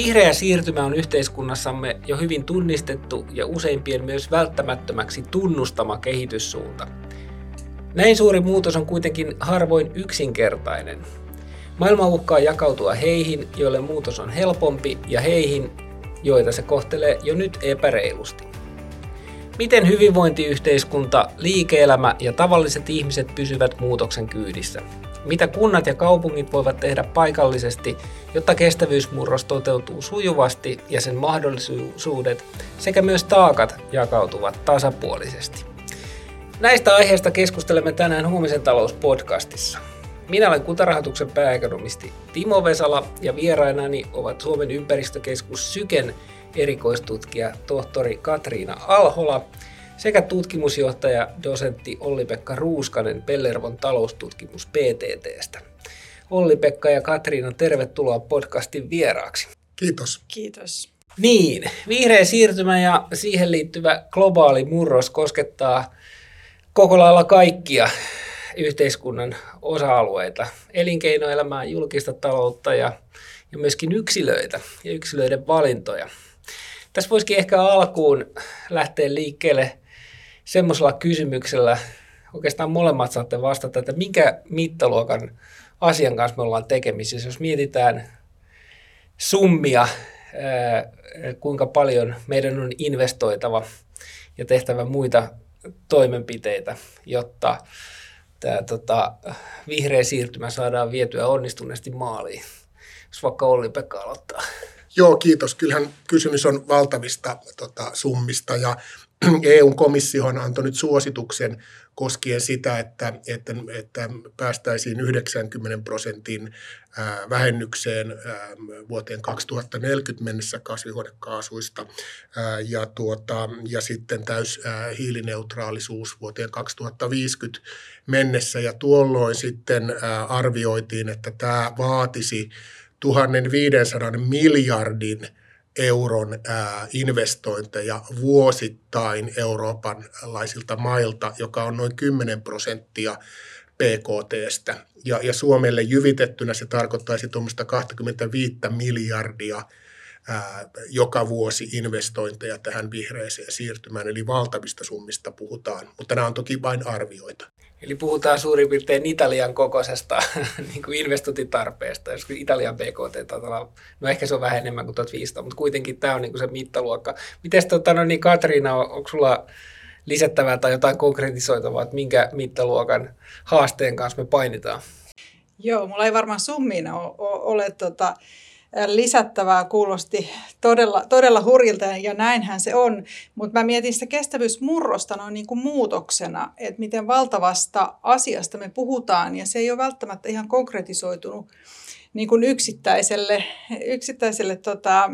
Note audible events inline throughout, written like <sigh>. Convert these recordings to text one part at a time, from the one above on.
Vihreä siirtymä on yhteiskunnassamme jo hyvin tunnistettu ja useimpien myös välttämättömäksi tunnustama kehityssuunta. Näin suuri muutos on kuitenkin harvoin yksinkertainen. Maailma uhkaa jakautua heihin, joille muutos on helpompi, ja heihin, joita se kohtelee jo nyt epäreilusti. Miten hyvinvointiyhteiskunta, liike-elämä ja tavalliset ihmiset pysyvät muutoksen kyydissä? Mitä kunnat ja kaupungit voivat tehdä paikallisesti, jotta kestävyysmurros toteutuu sujuvasti ja sen mahdollisuudet sekä myös taakat jakautuvat tasapuolisesti? Näistä aiheista keskustelemme tänään Huomisen talouspodcastissa. Minä olen Kuntarahoituksen pääekonomisti Timo Vesala ja vierainani ovat Suomen ympäristökeskus Syken erikoistutkija tohtori Katriina Alhola sekä tutkimusjohtaja dosentti Olli-Pekka Ruuskanen Pellervon taloustutkimus PTTstä. Olli-Pekka ja Katriina, tervetuloa podcastin vieraaksi. Kiitos. Kiitos. Niin, vihreä siirtymä ja siihen liittyvä globaali murros koskettaa koko lailla kaikkia yhteiskunnan osa-alueita, elinkeinoelämää, julkista taloutta ja, ja myöskin yksilöitä ja yksilöiden valintoja. Tässä voisikin ehkä alkuun lähteä liikkeelle semmoisella kysymyksellä, oikeastaan molemmat saatte vastata, että minkä mittaluokan asian kanssa me ollaan tekemisissä. Jos mietitään summia, kuinka paljon meidän on investoitava ja tehtävä muita toimenpiteitä, jotta tämä tota, vihreä siirtymä saadaan vietyä onnistuneesti maaliin. Jos vaikka Olli-Pekka aloittaa. Joo, kiitos. Kyllähän kysymys on valtavista tota, summista ja EU-komissio on antanut suosituksen koskien sitä, että, että, että päästäisiin 90 prosentin vähennykseen vuoteen 2040 mennessä kasvihuonekaasuista ja, tuota, ja sitten täys hiilineutraalisuus vuoteen 2050 mennessä. Ja tuolloin sitten arvioitiin, että tämä vaatisi 1500 miljardin – euron investointeja vuosittain eurooppalaisilta mailta, joka on noin 10 prosenttia PKTstä. Ja, ja Suomelle jyvitettynä se tarkoittaisi tuommoista 25 miljardia ää, joka vuosi investointeja tähän vihreäseen siirtymään, eli valtavista summista puhutaan, mutta nämä on toki vain arvioita. Eli puhutaan suurin piirtein Italian kokoisesta <laughs> niin kuin investointitarpeesta. Jos Italian BKT no ehkä se on vähän enemmän kuin 1500, mutta kuitenkin tämä on niin kuin se mittaluokka. Miten tota, no niin Katriina, onko sulla lisättävää tai jotain konkretisoitavaa, että minkä mittaluokan haasteen kanssa me painitaan? Joo, mulla ei varmaan summiin ole, ole tota, lisättävää kuulosti todella, todella hurjilta ja näinhän se on. Mutta mä mietin sitä kestävyysmurrosta noin niin kuin muutoksena, että miten valtavasta asiasta me puhutaan ja se ei ole välttämättä ihan konkretisoitunut niin kuin yksittäiselle, yksittäiselle tota,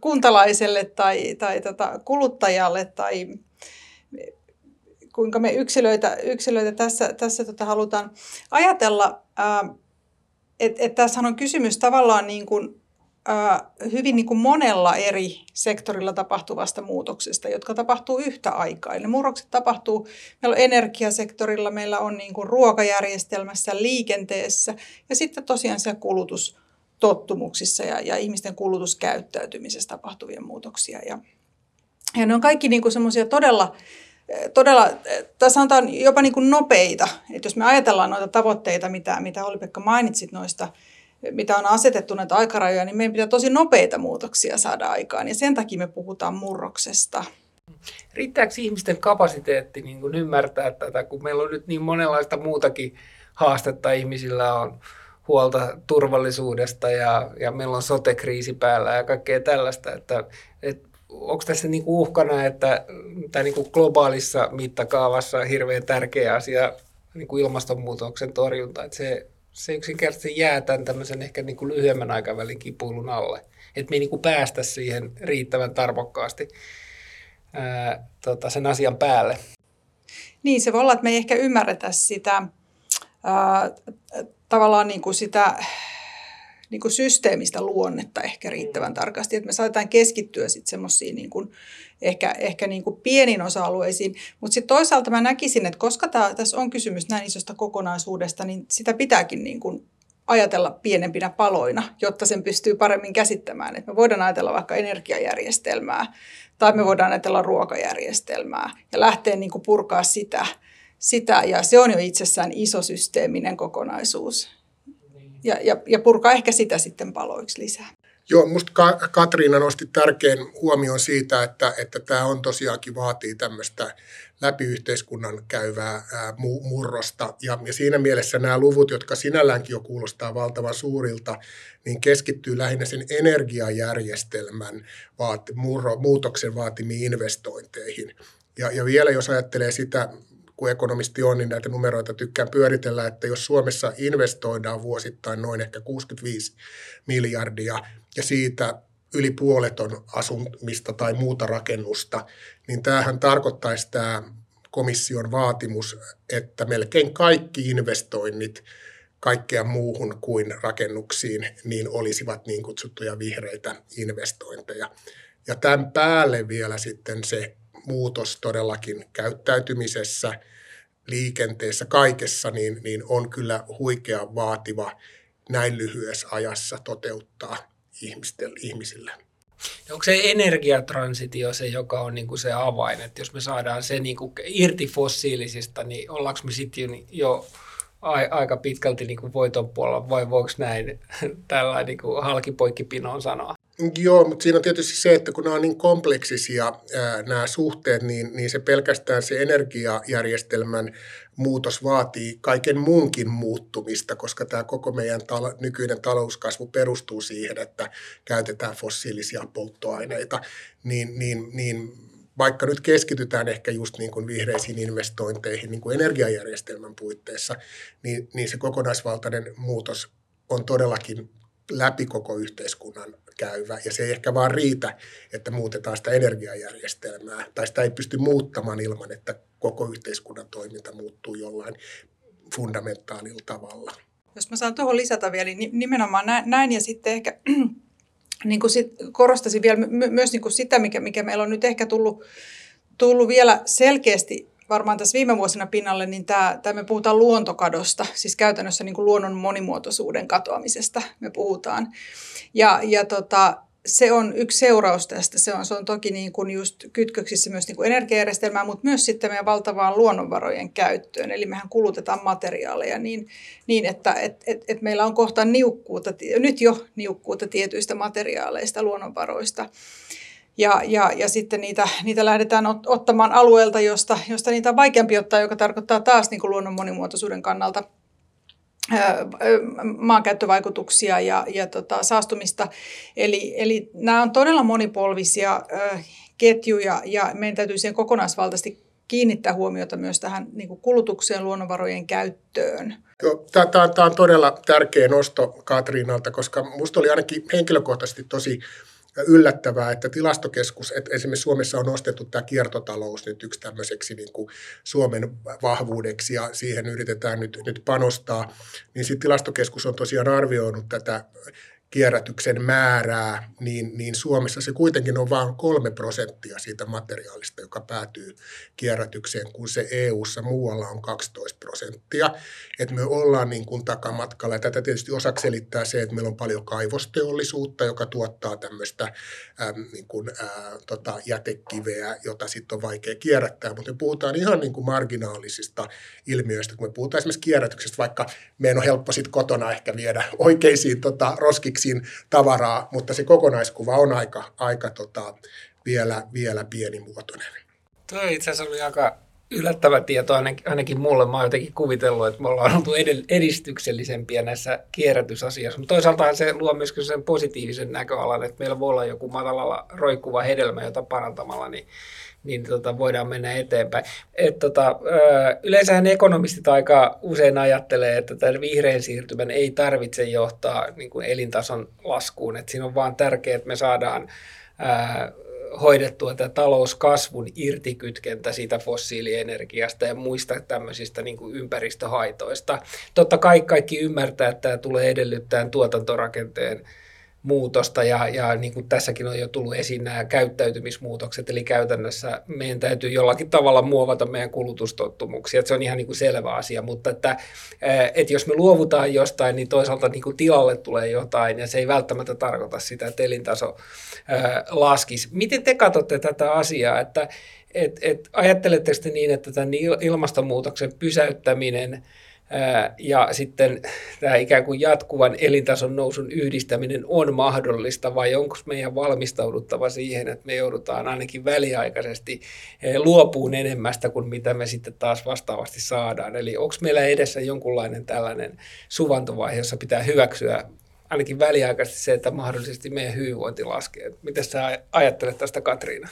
kuntalaiselle tai, tai tota, kuluttajalle tai kuinka me yksilöitä, yksilöitä tässä, tässä tota halutaan ajatella. Ää, et, et tässä on kysymys tavallaan niin kuin, ää, hyvin niin kuin monella eri sektorilla tapahtuvasta muutoksesta, jotka tapahtuu yhtä aikaa. Ne murrokset tapahtuu, meillä on energiasektorilla, meillä on niin kuin ruokajärjestelmässä, liikenteessä ja sitten tosiaan siellä kulutustottumuksissa ja, ja ihmisten kulutuskäyttäytymisessä tapahtuvia muutoksia. Ja, ja ne on kaikki niin semmoisia todella todella, tai sanotaan jopa niin kuin nopeita. Että jos me ajatellaan noita tavoitteita, mitä, mitä Oli-Pekka mainitsit noista, mitä on asetettu näitä aikarajoja, niin meidän pitää tosi nopeita muutoksia saada aikaan. Ja sen takia me puhutaan murroksesta. Riittääkö ihmisten kapasiteetti niin kuin ymmärtää tätä, kun meillä on nyt niin monenlaista muutakin haastetta ihmisillä on huolta turvallisuudesta ja, ja meillä on sote-kriisi päällä ja kaikkea tällaista, että, että onko tässä niinku uhkana, että tämä niinku globaalissa mittakaavassa hirveän tärkeä asia niinku ilmastonmuutoksen torjunta, että se, se yksinkertaisesti jää tämän tämmöisen ehkä niinku lyhyemmän aikavälin kipuilun alle. Että me ei niinku päästä siihen riittävän tarvokkaasti ää, tota, sen asian päälle. Niin, se voi olla, että me ei ehkä ymmärretä sitä ää, tavallaan niin kuin sitä niin kuin systeemistä luonnetta ehkä riittävän mm. tarkasti, että me saatetaan keskittyä sitten semmoisiin niin kuin, ehkä, ehkä niin kuin pienin osa-alueisiin. Mutta sitten toisaalta mä näkisin, että koska tää, tässä on kysymys näin isosta kokonaisuudesta, niin sitä pitääkin niin kuin ajatella pienempinä paloina, jotta sen pystyy paremmin käsittämään. Et me voidaan ajatella vaikka energiajärjestelmää tai me voidaan ajatella ruokajärjestelmää ja lähteä niin kuin purkaa sitä, sitä. Ja se on jo itsessään iso systeeminen kokonaisuus. Ja, ja, ja purkaa ehkä sitä sitten paloiksi lisää. Joo, minusta Katriina nosti tärkeän huomioon siitä, että, että tämä on tosiaankin vaatii tämmöistä läpi yhteiskunnan käyvää ää, murrosta. Ja, ja siinä mielessä nämä luvut, jotka sinälläänkin jo kuulostaa valtavan suurilta, niin keskittyy lähinnä sen energiajärjestelmän vaati, murro, muutoksen vaatimiin investointeihin. Ja, ja vielä jos ajattelee sitä, kun ekonomisti on, niin näitä numeroita tykkään pyöritellä, että jos Suomessa investoidaan vuosittain noin ehkä 65 miljardia ja siitä yli puolet on asumista tai muuta rakennusta, niin tämähän tarkoittaisi tämä komission vaatimus, että melkein kaikki investoinnit kaikkea muuhun kuin rakennuksiin, niin olisivat niin kutsuttuja vihreitä investointeja. Ja tämän päälle vielä sitten se muutos todellakin käyttäytymisessä, liikenteessä, kaikessa, niin, niin on kyllä huikea vaativa näin lyhyessä ajassa toteuttaa ihmisille. Onko se energiatransitio se, joka on niin kuin se avain, että jos me saadaan se niin kuin irti fossiilisista, niin ollaanko me sitten jo aika pitkälti niin kuin voiton puolella, vai voiko näin <laughs> tällä niin halkipoikkipinoon sanoa? Joo, mutta siinä on tietysti se, että kun nämä on niin kompleksisia nämä suhteet, niin, niin se pelkästään se energiajärjestelmän muutos vaatii kaiken muunkin muuttumista, koska tämä koko meidän tal- nykyinen talouskasvu perustuu siihen, että käytetään fossiilisia polttoaineita, niin, niin, niin vaikka nyt keskitytään ehkä just niin kuin vihreisiin investointeihin niin kuin energiajärjestelmän puitteissa, niin, niin se kokonaisvaltainen muutos on todellakin läpi koko yhteiskunnan käyvä. Ja se ei ehkä vaan riitä, että muutetaan sitä energiajärjestelmää, tai sitä ei pysty muuttamaan ilman, että koko yhteiskunnan toiminta muuttuu jollain fundamentaalilla tavalla. Jos mä saan tuohon lisätä vielä, niin nimenomaan näin ja sitten ehkä <clears throat> niin kuin sit korostaisin vielä my- myös niin kuin sitä, mikä, mikä meillä on nyt ehkä tullut, tullut vielä selkeästi varmaan tässä viime vuosina pinnalle, niin tämä, tämä me puhutaan luontokadosta, siis käytännössä niin kuin luonnon monimuotoisuuden katoamisesta me puhutaan. Ja, ja tota, se on yksi seuraus tästä. Se on, se on toki niin kuin just kytköksissä myös niin kuin energiajärjestelmään, mutta myös sitten meidän valtavaan luonnonvarojen käyttöön. Eli mehän kulutetaan materiaaleja niin, niin että et, et, et meillä on kohta niukkuutta, nyt jo niukkuutta tietyistä materiaaleista, luonnonvaroista. Ja, ja, ja sitten niitä, niitä lähdetään ot, ottamaan alueelta, josta, josta niitä on vaikeampi ottaa, joka tarkoittaa taas niin kuin luonnon monimuotoisuuden kannalta – maankäyttövaikutuksia ja, ja tota, saastumista. Eli, eli nämä on todella monipolvisia ketjuja ja meidän täytyy siihen kokonaisvaltaisesti kiinnittää huomiota myös tähän niin kuin kulutukseen, luonnonvarojen käyttöön. Tämä on todella tärkeä nosto Katriinalta, koska minusta oli ainakin henkilökohtaisesti tosi yllättävää, että tilastokeskus, että esimerkiksi Suomessa on nostettu tämä kiertotalous nyt yksi tämmöiseksi niin kuin Suomen vahvuudeksi ja siihen yritetään nyt, nyt panostaa, niin sitten tilastokeskus on tosiaan arvioinut tätä kierrätyksen määrää, niin, niin Suomessa se kuitenkin on vain kolme prosenttia siitä materiaalista, joka päätyy kierrätykseen, kun se EU-ssa muualla on 12 prosenttia. Että me ollaan niin kuin takamatkalla. Tätä tietysti osaksi selittää se, että meillä on paljon kaivosteollisuutta, joka tuottaa tämmöistä äm, niin tota, jätekiveä, jota sitten on vaikea kierrättää. Mutta me puhutaan ihan niin kuin marginaalisista ilmiöistä, kun me puhutaan esimerkiksi kierrätyksestä, vaikka meidän on helppo sitten kotona ehkä viedä oikeisiin tota, roskiksi yksin tavaraa, mutta se kokonaiskuva on aika, aika tota, vielä, vielä pienimuotoinen. Tuo itse asiassa oli aika yllättävä tieto ainakin, ainakin mulle. Mä oon jotenkin kuvitellut, että me ollaan oltu edistyksellisempiä näissä kierrätysasioissa. Mutta toisaalta se luo myös sen positiivisen näköalan, että meillä voi olla joku matalalla roikkuva hedelmä, jota parantamalla niin niin tota, voidaan mennä eteenpäin. Et, tota, yleensähän ekonomistit aika usein ajattelee, että tämän vihreän siirtymän ei tarvitse johtaa niin kuin elintason laskuun. Et siinä on vaan tärkeää, että me saadaan ää, hoidettua tämä talouskasvun irtikytkentä siitä fossiilienergiasta ja muista tämmöisistä niin kuin ympäristöhaitoista. Totta kai kaikki ymmärtää, että tämä tulee edellyttämään tuotantorakenteen muutosta ja, ja niin kuin tässäkin on jo tullut esiin nämä käyttäytymismuutokset, eli käytännössä meidän täytyy jollakin tavalla muovata meidän kulutustottumuksia, että se on ihan niin kuin selvä asia, mutta että, että jos me luovutaan jostain, niin toisaalta niin kuin tilalle tulee jotain ja se ei välttämättä tarkoita sitä, että elintaso laskisi. Miten te katsotte tätä asiaa, että et, et, ajatteletteko te niin, että tämän ilmastonmuutoksen pysäyttäminen ja sitten tämä ikään kuin jatkuvan elintason nousun yhdistäminen on mahdollista vai onko meidän valmistauduttava siihen, että me joudutaan ainakin väliaikaisesti luopuun enemmästä kuin mitä me sitten taas vastaavasti saadaan. Eli onko meillä edessä jonkunlainen tällainen suvantovaihe, jossa pitää hyväksyä ainakin väliaikaisesti se, että mahdollisesti meidän hyvinvointi laskee. Miten sä ajattelet tästä Katriina?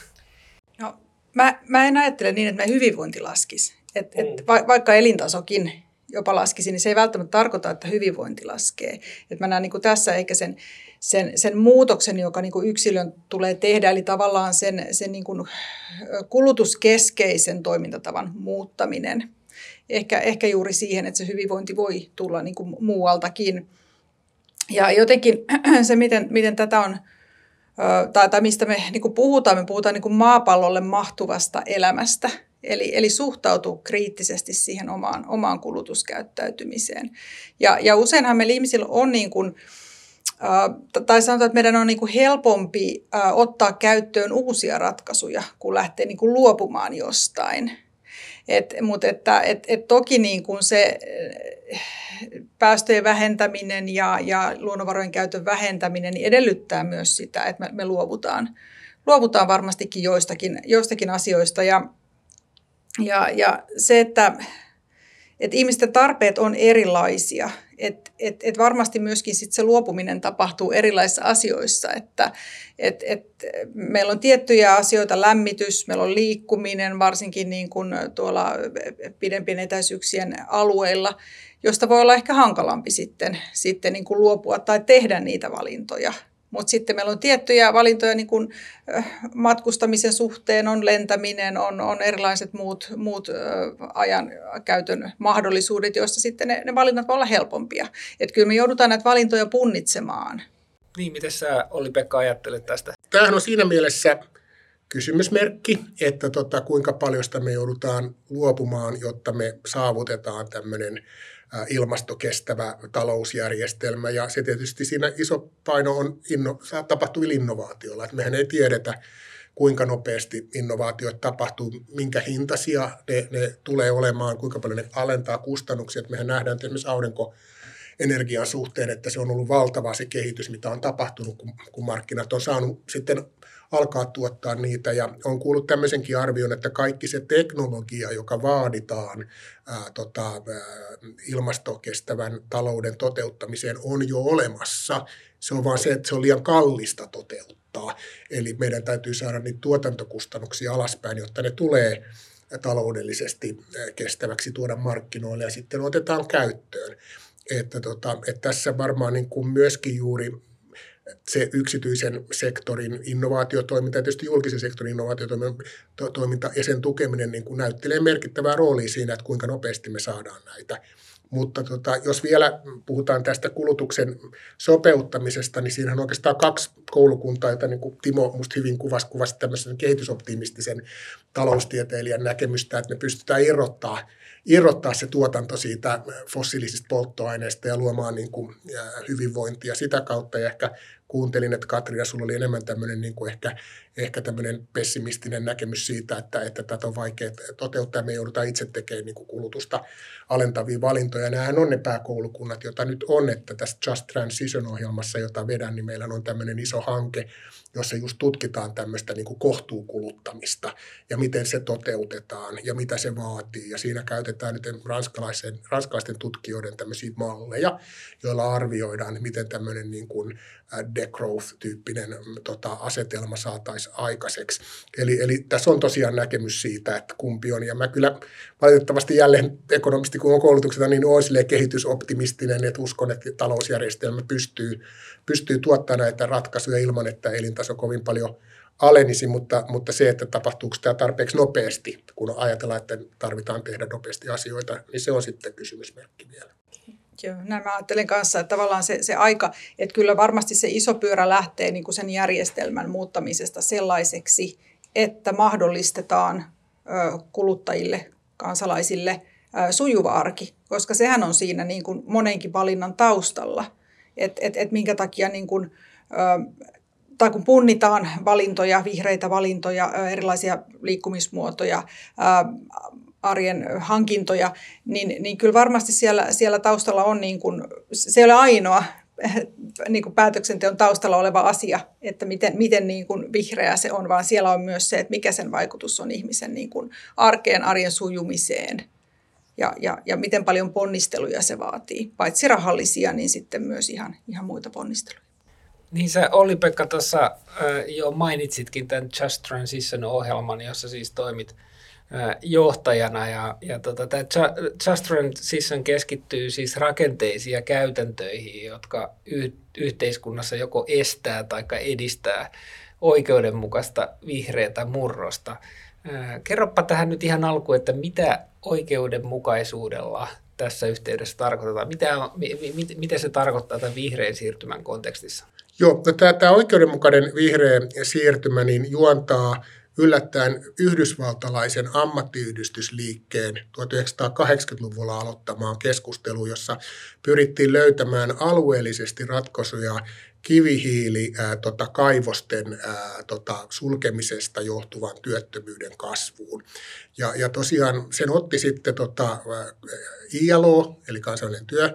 No, mä, mä en ajattele niin, että meidän hyvinvointi laskisi. Et, et mm. va, vaikka elintasokin jopa laskisi, niin se ei välttämättä tarkoita, että hyvinvointi laskee. Et mä näen niin kuin tässä eikä sen, sen, sen muutoksen, joka niin kuin yksilön tulee tehdä, eli tavallaan sen, sen niin kuin kulutuskeskeisen toimintatavan muuttaminen. Ehkä, ehkä juuri siihen, että se hyvinvointi voi tulla niin kuin muualtakin. Ja jotenkin <clears throat> se, miten, miten tätä on, tai, tai mistä me niin kuin puhutaan, me puhutaan niin kuin maapallolle mahtuvasta elämästä – Eli, eli suhtautuu kriittisesti siihen omaan, omaan kulutuskäyttäytymiseen. Ja, ja useinhan meillä ihmisillä on niin kuin, äh, tai sanotaan, että meidän on niin kuin helpompi äh, ottaa käyttöön uusia ratkaisuja, kun lähtee niin kuin luopumaan jostain. Et, mutta että, et, et toki niin kuin se päästöjen vähentäminen ja, ja luonnonvarojen käytön vähentäminen niin edellyttää myös sitä, että me, me luovutaan, luovutaan varmastikin joistakin, joistakin asioista. Ja, ja, ja se, että, että ihmisten tarpeet on erilaisia, että et, et varmasti myöskin sit se luopuminen tapahtuu erilaisissa asioissa, että et, et meillä on tiettyjä asioita, lämmitys, meillä on liikkuminen, varsinkin niin kuin tuolla pidempien etäisyyksien alueilla, josta voi olla ehkä hankalampi sitten, sitten niin kuin luopua tai tehdä niitä valintoja. Mutta sitten meillä on tiettyjä valintoja niin kuin matkustamisen suhteen, on lentäminen, on, on erilaiset muut, muut ajan käytön mahdollisuudet, joissa sitten ne, ne valinnat voi olla helpompia. Että kyllä me joudutaan näitä valintoja punnitsemaan. Niin, miten sä Oli-Pekka ajattelet tästä? Tämähän on siinä mielessä kysymysmerkki, että tota, kuinka paljon sitä me joudutaan luopumaan, jotta me saavutetaan tämmöinen ilmastokestävä talousjärjestelmä. Ja se tietysti siinä iso paino on inno, tapahtuvilla innovaatioilla. Että mehän ei tiedetä, kuinka nopeasti innovaatiot tapahtuu, minkä hintaisia ne, ne tulee olemaan, kuinka paljon ne alentaa kustannuksia. Että mehän nähdään että esimerkiksi aurinko energian suhteen, että se on ollut valtava se kehitys, mitä on tapahtunut, kun, kun markkinat on saanut sitten alkaa tuottaa niitä. Ja on kuullut tämmöisenkin arvion, että kaikki se teknologia, joka vaaditaan ää, tota, ää, ilmastokestävän talouden toteuttamiseen, on jo olemassa. Se on vaan se, että se on liian kallista toteuttaa. Eli meidän täytyy saada niitä tuotantokustannuksia alaspäin, jotta ne tulee taloudellisesti kestäväksi tuoda markkinoille ja sitten otetaan käyttöön. Että, tota, että tässä varmaan niin kuin myöskin juuri se yksityisen sektorin innovaatiotoiminta ja tietysti julkisen sektorin innovaatiotoiminta ja sen tukeminen niin kuin näyttelee merkittävää roolia siinä, että kuinka nopeasti me saadaan näitä. Mutta tota, jos vielä puhutaan tästä kulutuksen sopeuttamisesta, niin siinä on oikeastaan kaksi koulukuntaa, joita niin kuin Timo musta hyvin kuvasi, kuvasi tämmöisen kehitysoptimistisen taloustieteilijän näkemystä, että me pystytään irrottaa, irrottaa se tuotanto siitä fossiilisista polttoaineista ja luomaan niin kuin hyvinvointia. Sitä kautta ja ehkä kuuntelin, että Katrina, sulla oli enemmän tämmöinen niin kuin ehkä, ehkä tämmöinen pessimistinen näkemys siitä, että, että tätä on vaikea toteuttaa. Me joudutaan itse tekemään niin kulutusta alentavia valintoja. Nämähän on ne pääkoulukunnat, joita nyt on, että tässä Just Transition-ohjelmassa, jota vedän, niin meillä on tämmöinen iso hanke, jossa just tutkitaan tämmöistä niin kohtuukuluttamista ja miten se toteutetaan ja mitä se vaatii. Ja siinä käytetään nyt ranskalaisten, ranskalaisten tutkijoiden tämmöisiä malleja, joilla arvioidaan, miten tämmöinen niin kuin degrowth-tyyppinen mm, tota, asetelma saataisiin aikaiseksi. Eli, eli tässä on tosiaan näkemys siitä, että kumpi on. Ja mä kyllä valitettavasti jälleen ekonomisti, kun on koulutuksena, niin olen kehitysoptimistinen, että uskon, että talousjärjestelmä pystyy, pystyy tuottamaan näitä ratkaisuja ilman, että elintaso kovin paljon alenisi, mutta, mutta se, että tapahtuuko tämä tarpeeksi nopeasti, kun ajatellaan, että tarvitaan tehdä nopeasti asioita, niin se on sitten kysymysmerkki vielä. Joo, näin mä ajattelen kanssa, että tavallaan se, se aika, että kyllä varmasti se iso pyörä lähtee niin kuin sen järjestelmän muuttamisesta sellaiseksi, että mahdollistetaan kuluttajille, kansalaisille sujuva arki, koska sehän on siinä niin kuin monenkin valinnan taustalla, että et, et minkä takia niin kuin, tai kun punnitaan valintoja, vihreitä valintoja, erilaisia liikkumismuotoja, arjen hankintoja, niin, niin kyllä varmasti siellä, siellä taustalla on, niin kuin, se ei ole ainoa <laughs> niin kuin päätöksenteon taustalla oleva asia, että miten, miten niin kuin vihreä se on, vaan siellä on myös se, että mikä sen vaikutus on ihmisen niin kuin arkeen, arjen sujumiseen ja, ja, ja miten paljon ponnisteluja se vaatii. Paitsi rahallisia, niin sitten myös ihan, ihan muita ponnisteluja. Niin sä Olli-Pekka tuossa jo mainitsitkin tämän Just Transition-ohjelman, jossa siis toimit johtajana. Ja, ja tota, tämä Just Transition keskittyy siis rakenteisiin ja käytäntöihin, jotka y- yhteiskunnassa joko estää tai edistää oikeudenmukaista vihreätä murrosta. Kerropa tähän nyt ihan alkuun, että mitä oikeudenmukaisuudella tässä yhteydessä tarkoitetaan? Mitä, mi, mi, mitä se tarkoittaa tämän vihreän siirtymän kontekstissa? Joo, no tämä, tämä oikeudenmukainen vihreä siirtymä niin juontaa yllättäen yhdysvaltalaisen ammattiyhdistysliikkeen 1980-luvulla aloittamaan keskusteluun, jossa pyrittiin löytämään alueellisesti ratkaisuja kivihiili ää, tota, kaivosten ää, tota, sulkemisesta johtuvan työttömyyden kasvuun. Ja, ja tosiaan sen otti sitten tota, ILO, eli kansainvälinen työ,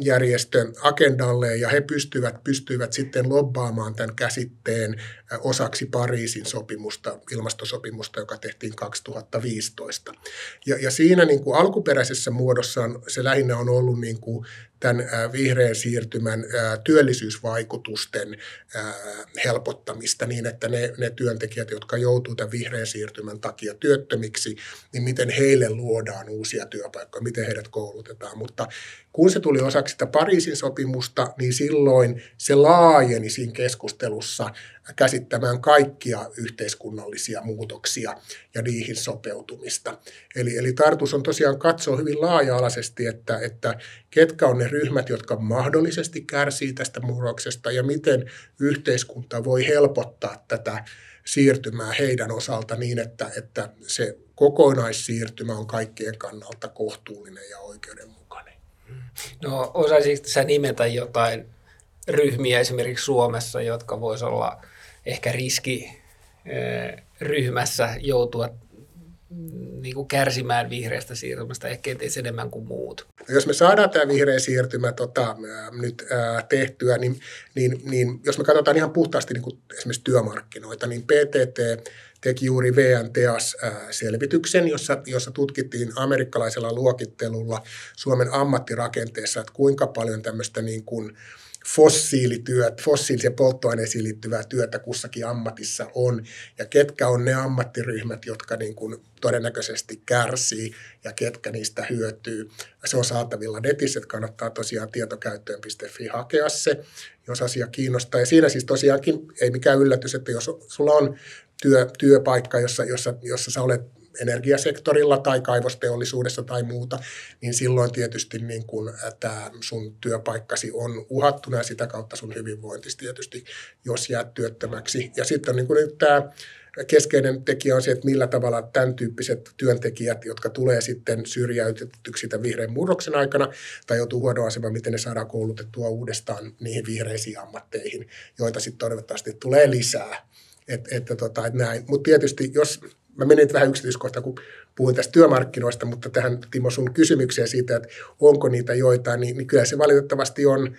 järjestön agendalle ja he pystyvät, pystyivät sitten lobbaamaan tämän käsitteen osaksi Pariisin sopimusta, ilmastosopimusta, joka tehtiin 2015. Ja, ja siinä niin kuin alkuperäisessä muodossaan se lähinnä on ollut niin kuin tämän vihreän siirtymän työllisyysvaikutusten helpottamista niin, että ne, ne työntekijät, jotka joutuu tämän vihreän siirtymän takia työttömiksi, niin miten heille luodaan uusia työpaikkoja, miten heidät koulutetaan. Mutta kun se tuli osaksi sitä Pariisin sopimusta, niin silloin se laajeni siinä keskustelussa käsittämään kaikkia yhteiskunnallisia muutoksia ja niihin sopeutumista. Eli, eli tartus on tosiaan katsoa hyvin laaja-alaisesti, että, että ketkä on ne ryhmät, jotka mahdollisesti kärsii tästä murroksesta ja miten yhteiskunta voi helpottaa tätä siirtymää heidän osalta niin, että, että se kokonaissiirtymä on kaikkien kannalta kohtuullinen ja oikeudenmukainen. No osaisitko sä nimetä jotain ryhmiä esimerkiksi Suomessa, jotka voisi olla ehkä riski ryhmässä joutua niin kuin kärsimään vihreästä siirtymästä ehkä kenties enemmän kuin muut. Jos me saadaan tämä vihreä siirtymä tota, nyt ää, tehtyä, niin, niin, niin jos me katsotaan ihan puhtaasti niin kuin esimerkiksi työmarkkinoita, niin PTT teki juuri VNTEAS-selvityksen, jossa, jossa tutkittiin amerikkalaisella luokittelulla Suomen ammattirakenteessa, että kuinka paljon tämmöistä niin kuin, fossiilityöt, fossiilisen polttoaineisiin liittyvää työtä kussakin ammatissa on, ja ketkä on ne ammattiryhmät, jotka niin kuin todennäköisesti kärsii, ja ketkä niistä hyötyy. Se on saatavilla netissä, että kannattaa tosiaan tietokäyttöön.fi hakea se, jos asia kiinnostaa. Ja siinä siis tosiaankin ei mikään yllätys, että jos sulla on työ, työpaikka, jossa, jossa, jossa sä olet energiasektorilla tai kaivosteollisuudessa tai muuta, niin silloin tietysti niin kun tämä sun työpaikkasi on uhattuna ja sitä kautta sun hyvinvointi tietysti, jos jäät työttömäksi. Ja sitten niin nyt tämä keskeinen tekijä on se, että millä tavalla tämän tyyppiset työntekijät, jotka tulee sitten syrjäytetyksi tämän vihreän murroksen aikana tai joutuu huonoon asemaan, miten ne saadaan koulutettua uudestaan niihin vihreisiin ammatteihin, joita sitten toivottavasti tulee lisää. Et, että tota, et näin. Mutta tietysti jos mä menin vähän yksityiskohtaan, kun puhuin tästä työmarkkinoista, mutta tähän Timo sun kysymykseen siitä, että onko niitä joitain, niin, niin kyllä se valitettavasti on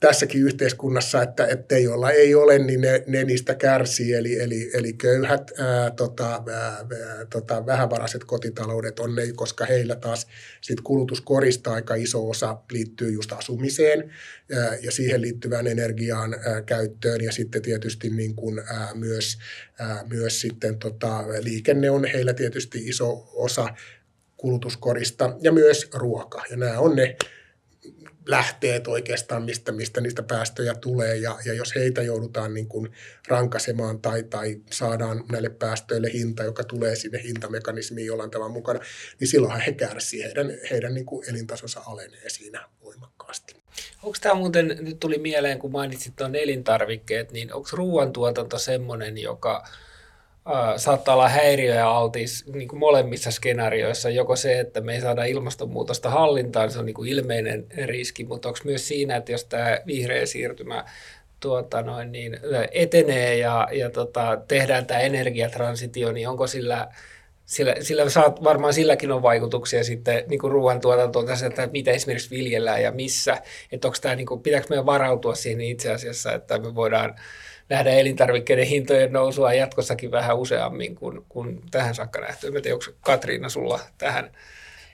tässäkin yhteiskunnassa, että, että joilla ei ole, niin ne, ne niistä kärsii. Eli, eli, eli köyhät, ää, tota, ää, tota, vähävaraiset kotitaloudet on ne, koska heillä taas sit kulutuskorista aika iso osa liittyy just asumiseen ää, ja siihen liittyvään energiaan ää, käyttöön. Ja sitten tietysti niin kuin, ää, myös, ää, myös sitten tota, liikenne on heillä tietysti iso osa kulutuskorista ja myös ruoka. Ja nämä on ne lähteet oikeastaan, mistä, mistä niistä päästöjä tulee. Ja, ja jos heitä joudutaan niin kuin rankasemaan tai, tai saadaan näille päästöille hinta, joka tulee sinne hintamekanismiin jollain tavalla mukana, niin silloinhan he kärsivät. Heidän, heidän niin kuin elintasonsa alenee siinä voimakkaasti. Onko tämä muuten, nyt tuli mieleen, kun mainitsit tuon elintarvikkeet, niin onko ruoantuotanto semmoinen, joka saattaa olla häiriö ja altis niin kuin molemmissa skenaarioissa. Joko se, että me ei saada ilmastonmuutosta hallintaan, se on niin kuin ilmeinen riski, mutta onko myös siinä, että jos tämä vihreä siirtymä tuota noin, niin etenee ja, ja tota, tehdään tämä energiatransitio, niin onko sillä sillä, sillä saat, varmaan silläkin on vaikutuksia sitten niin kuin ruoantuotantoon tässä, että mitä esimerkiksi viljellään ja missä. Että onko tämä, niin kuin, pitääkö meidän varautua siihen itse asiassa, että me voidaan nähdä elintarvikkeiden hintojen nousua jatkossakin vähän useammin kuin, kuin tähän saakka nähty. En tiedä, onko Katriina sulla tähän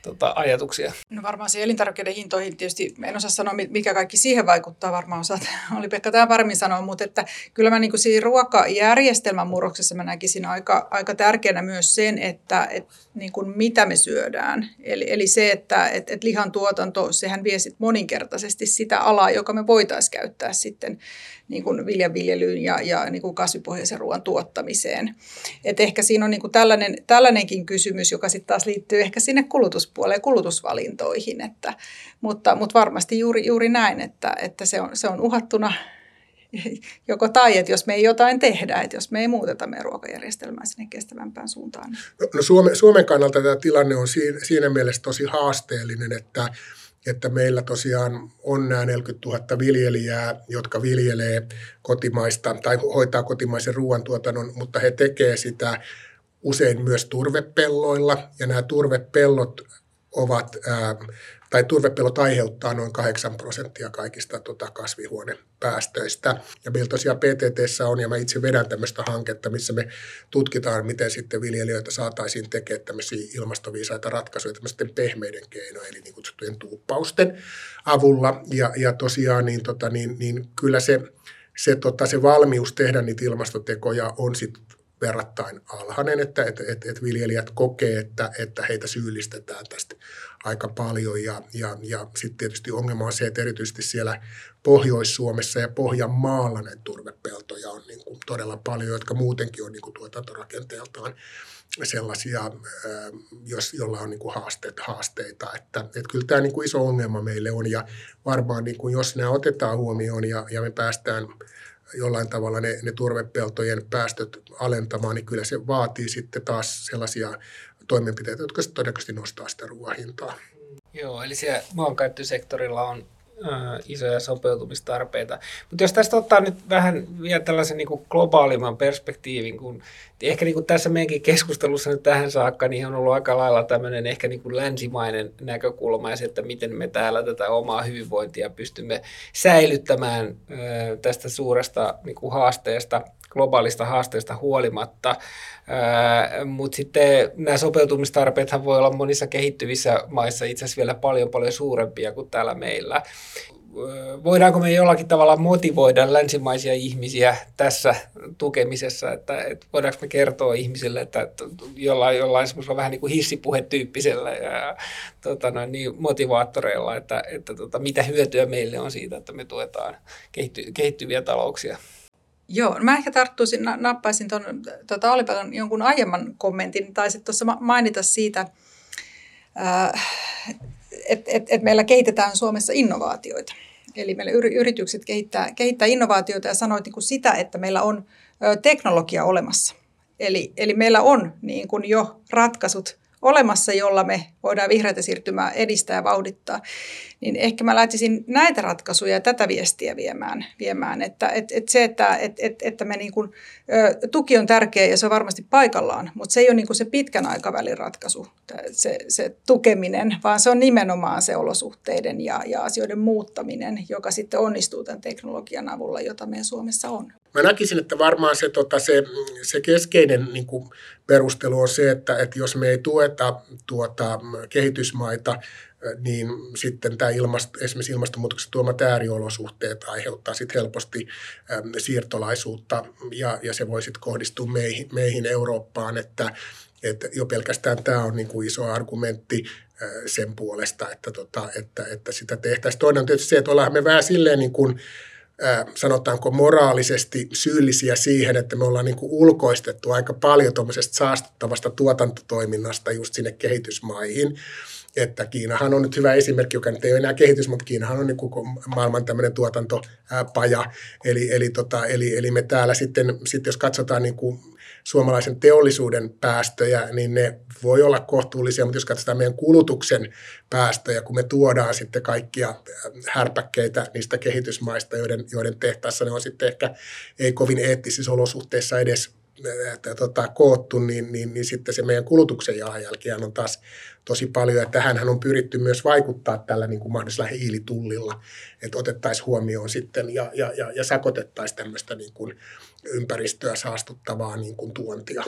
tota, ajatuksia? No varmaan se elintarvikkeiden hintoihin tietysti, en osaa sanoa mikä kaikki siihen vaikuttaa, varmaan osaat, <laughs> oli Pekka tämä paremmin sanoa, mutta että kyllä mä niin siinä ruokajärjestelmän murroksessa mä näkisin aika, aika tärkeänä myös sen, että, että niin kuin mitä me syödään. Eli, eli se, että et, et lihan tuotanto, sehän vie sit moninkertaisesti sitä alaa, joka me voitaisiin käyttää sitten niin kuin viljanviljelyyn ja, ja niin kuin kasvipohjaisen ruoan tuottamiseen. Et ehkä siinä on niin kuin tällainen, tällainenkin kysymys, joka sitten taas liittyy ehkä sinne kulutuspuoleen, kulutusvalintoihin. Että, mutta, mutta varmasti juuri, juuri näin, että, että se, on, se on uhattuna <laughs> joko tai, että jos me ei jotain tehdä, että jos me ei muuteta meidän ruokajärjestelmää sinne kestävämpään suuntaan. No, no Suomen, Suomen kannalta tämä tilanne on siinä, siinä mielessä tosi haasteellinen, että että meillä tosiaan on nämä 40 000 viljelijää, jotka viljelee kotimaista tai hoitaa kotimaisen ruoantuotannon, mutta he tekevät sitä usein myös turvepelloilla ja nämä turvepellot ovat ää, tai turvepellot aiheuttaa noin 8 prosenttia kaikista tota, kasvihuonepäästöistä. Ja meillä tosiaan PTT on, ja mä itse vedän tämmöistä hanketta, missä me tutkitaan, miten sitten viljelijöitä saataisiin tekemään tämmöisiä ilmastoviisaita ratkaisuja tämmöisten pehmeiden keinojen, eli niin kutsuttujen tuuppausten avulla. Ja, ja tosiaan niin, tota, niin, niin kyllä se, se, tota, se valmius tehdä niitä ilmastotekoja on sitten verrattain alhainen, että, että, että, että viljelijät kokee, että, että heitä syyllistetään tästä aika paljon. Ja, ja, ja sitten tietysti ongelma on se, että erityisesti siellä Pohjois-Suomessa ja Pohjanmaalla näitä turvepeltoja on niin kuin todella paljon, jotka muutenkin on niin kuin tuotantorakenteeltaan sellaisia, jos, jolla on niin kuin haasteet, haasteita. Että, että kyllä tämä niin kuin iso ongelma meille on ja varmaan niin kuin jos nämä otetaan huomioon ja, ja me päästään jollain tavalla ne, ne turvepeltojen päästöt alentamaan, niin kyllä se vaatii sitten taas sellaisia toimenpiteitä, jotka todennäköisesti nostaa sitä ruoan hintaa. Joo, eli siellä maankäyttösektorilla on isoja sopeutumistarpeita. Mutta jos tästä ottaa nyt vähän vielä tällaisen niin kuin globaalimman perspektiivin, kun ehkä niin kuin tässä meidänkin keskustelussa nyt tähän saakka, niin on ollut aika lailla tämmöinen ehkä niin kuin länsimainen näkökulma ja se, että miten me täällä tätä omaa hyvinvointia pystymme säilyttämään tästä suuresta niin kuin haasteesta – globaalista haasteesta huolimatta. Mutta sitten nämä sopeutumistarpeethan voi olla monissa kehittyvissä maissa itse asiassa vielä paljon paljon suurempia kuin täällä meillä. Voidaanko me jollakin tavalla motivoida länsimaisia ihmisiä tässä tukemisessa, että, että voidaanko me kertoa ihmisille, että jollain, jollain semmoisella vähän niin kuin hissipuhetyyppisellä ja tota noin, niin motivaattoreilla, että, että tota, mitä hyötyä meille on siitä, että me tuetaan kehitty, kehittyviä talouksia. Joo, no mä ehkä tarttuisin, nappaisin tuon tota Olipäivän jonkun aiemman kommentin, tai sitten tuossa mainita siitä, että et, et meillä kehitetään Suomessa innovaatioita. Eli meillä yritykset kehittää, kehittää innovaatioita ja sanoit niin kuin sitä, että meillä on teknologia olemassa. Eli, eli meillä on niin kuin jo ratkaisut olemassa, jolla me voidaan vihreätä siirtymää edistää ja vauhdittaa, niin ehkä mä lähtisin näitä ratkaisuja ja tätä viestiä viemään. viemään. Että, et, et se, että et, et, että me niin kuin, tuki on tärkeä ja se on varmasti paikallaan, mutta se ei ole niin kuin se pitkän aikavälin ratkaisu, se, se tukeminen, vaan se on nimenomaan se olosuhteiden ja, ja asioiden muuttaminen, joka sitten onnistuu tämän teknologian avulla, jota meidän Suomessa on. Mä näkisin, että varmaan se, tota, se, se keskeinen niin kuin perustelu on se, että, että jos me ei tueta tuota, kehitysmaita, niin sitten tämä ilmast, esimerkiksi ilmastonmuutoksen tuomat ääriolosuhteet aiheuttaa sitten helposti äm, siirtolaisuutta ja, ja se voi sitten kohdistua meihin, meihin Eurooppaan, että, että jo pelkästään tämä on niin kuin iso argumentti sen puolesta, että, tota, että, että sitä tehtäisiin. Toinen on tietysti se, että ollaan me vähän silleen niin kuin, sanotaanko moraalisesti syyllisiä siihen, että me ollaan niin kuin ulkoistettu aika paljon tuommoisesta saastuttavasta tuotantotoiminnasta just sinne kehitysmaihin. Että Kiinahan on nyt hyvä esimerkki, joka nyt ei ole enää kehitys, mutta Kiinahan on niin kuin maailman tämmöinen tuotantopaja. Eli, eli, tota, eli, eli me täällä sitten, sitten jos katsotaan niin kuin suomalaisen teollisuuden päästöjä, niin ne voi olla kohtuullisia, mutta jos katsotaan meidän kulutuksen päästöjä, kun me tuodaan sitten kaikkia härpäkkeitä niistä kehitysmaista, joiden, joiden tehtaassa ne on sitten ehkä ei kovin eettisissä olosuhteissa edes tota, koottu, niin, niin, niin sitten se meidän kulutuksen jalanjälkiä on taas tosi paljon. Ja tähän on pyritty myös vaikuttaa tällä niin kuin mahdollisella hiilitullilla, että otettaisiin huomioon sitten ja, ja, ja, ja sakotettaisiin tämmöistä niin kuin ympäristöä saastuttavaa niin kuin tuontia.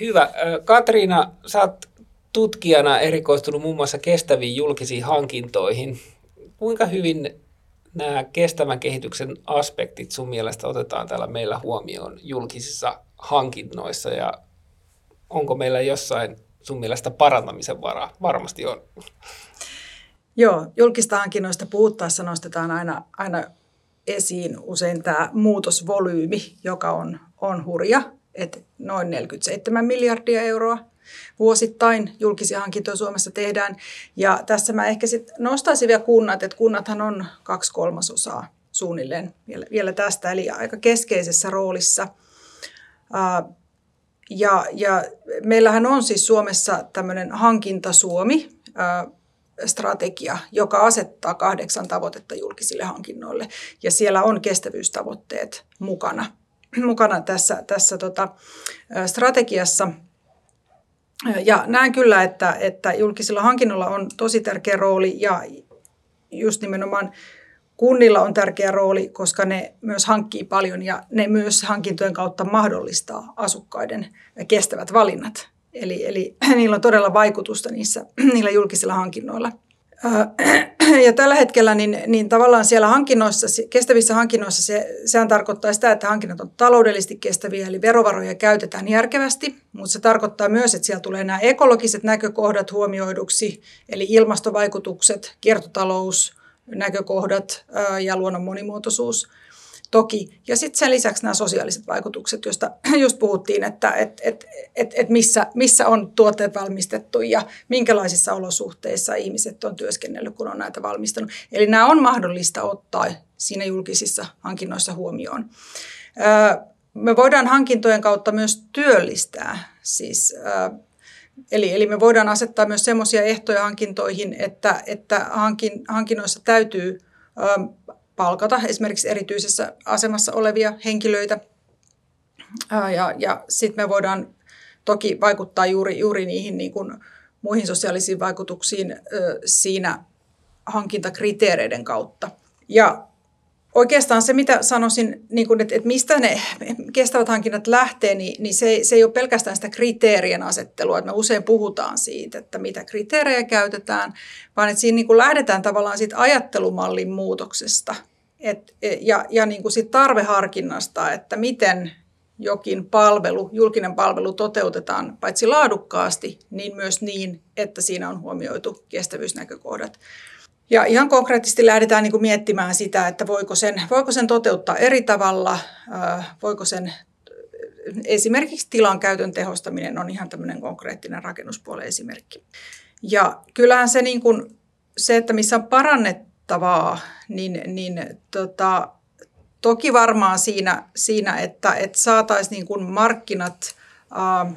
Hyvä. Katriina, sä oot tutkijana erikoistunut muun muassa kestäviin julkisiin hankintoihin. Kuinka hyvin nämä kestävän kehityksen aspektit sun mielestä otetaan täällä meillä huomioon julkisissa hankinnoissa ja onko meillä jossain sun mielestä parantamisen varaa? Varmasti on. Joo, julkista hankinnoista puhuttaessa nostetaan aina, aina esiin usein tämä muutosvolyymi, joka on, on hurja, että noin 47 miljardia euroa vuosittain julkisia hankintoja Suomessa tehdään. Ja tässä mä ehkä sitten nostaisin vielä kunnat, että kunnathan on kaksi kolmasosaa suunnilleen vielä, vielä tästä, eli aika keskeisessä roolissa. Ja, ja meillähän on siis Suomessa tämmöinen hankinta Suomi, strategia, joka asettaa kahdeksan tavoitetta julkisille hankinnoille. Ja siellä on kestävyystavoitteet mukana, <clears throat> mukana tässä, tässä tota, strategiassa. Ja näen kyllä, että, että julkisilla hankinnoilla on tosi tärkeä rooli ja just nimenomaan kunnilla on tärkeä rooli, koska ne myös hankkii paljon ja ne myös hankintojen kautta mahdollistaa asukkaiden kestävät valinnat. Eli, eli <clears throat> niillä on todella vaikutusta niissä, <clears throat> niillä julkisilla hankinnoilla. <clears throat> Ja tällä hetkellä niin, niin tavallaan siellä hankinnoissa, kestävissä hankinnoissa se, sehän tarkoittaa sitä, että hankinnat on taloudellisesti kestäviä, eli verovaroja käytetään järkevästi, mutta se tarkoittaa myös, että siellä tulee nämä ekologiset näkökohdat huomioiduksi, eli ilmastovaikutukset, kiertotalous, näkökohdat ja luonnon monimuotoisuus – toki. Ja sitten sen lisäksi nämä sosiaaliset vaikutukset, joista <clears throat> just puhuttiin, että et, et, et, et missä, missä on tuotteet valmistettu ja minkälaisissa olosuhteissa ihmiset on työskennellyt, kun on näitä valmistanut. Eli nämä on mahdollista ottaa siinä julkisissa hankinnoissa huomioon. Me voidaan hankintojen kautta myös työllistää. Siis, eli, eli me voidaan asettaa myös sellaisia ehtoja hankintoihin, että, että hankin, hankinnoissa täytyy palkata esimerkiksi erityisessä asemassa olevia henkilöitä. Ja, ja sitten me voidaan toki vaikuttaa juuri, juuri niihin niin kuin muihin sosiaalisiin vaikutuksiin siinä hankintakriteereiden kautta. Ja oikeastaan se, mitä sanoisin, niin kuin, että, että mistä ne kestävät hankinnat lähtee, niin, niin se, se ei ole pelkästään sitä kriteerien asettelua. Että me usein puhutaan siitä, että mitä kriteerejä käytetään, vaan että siinä niin kuin lähdetään tavallaan siitä ajattelumallin muutoksesta – et, e, ja, ja niin kuin sit tarveharkinnasta, että miten jokin palvelu, julkinen palvelu toteutetaan paitsi laadukkaasti, niin myös niin, että siinä on huomioitu kestävyysnäkökohdat. Ja ihan konkreettisesti lähdetään niin kuin miettimään sitä, että voiko sen, voiko sen toteuttaa eri tavalla, voiko sen esimerkiksi tilan käytön tehostaminen on ihan tämmöinen konkreettinen rakennuspuolen esimerkki. Ja kyllähän se, niin kuin, se että missä on parannettu vaikuttavaa, niin, niin tota, toki varmaan siinä, siinä että, että saataisiin niin markkinat, ää,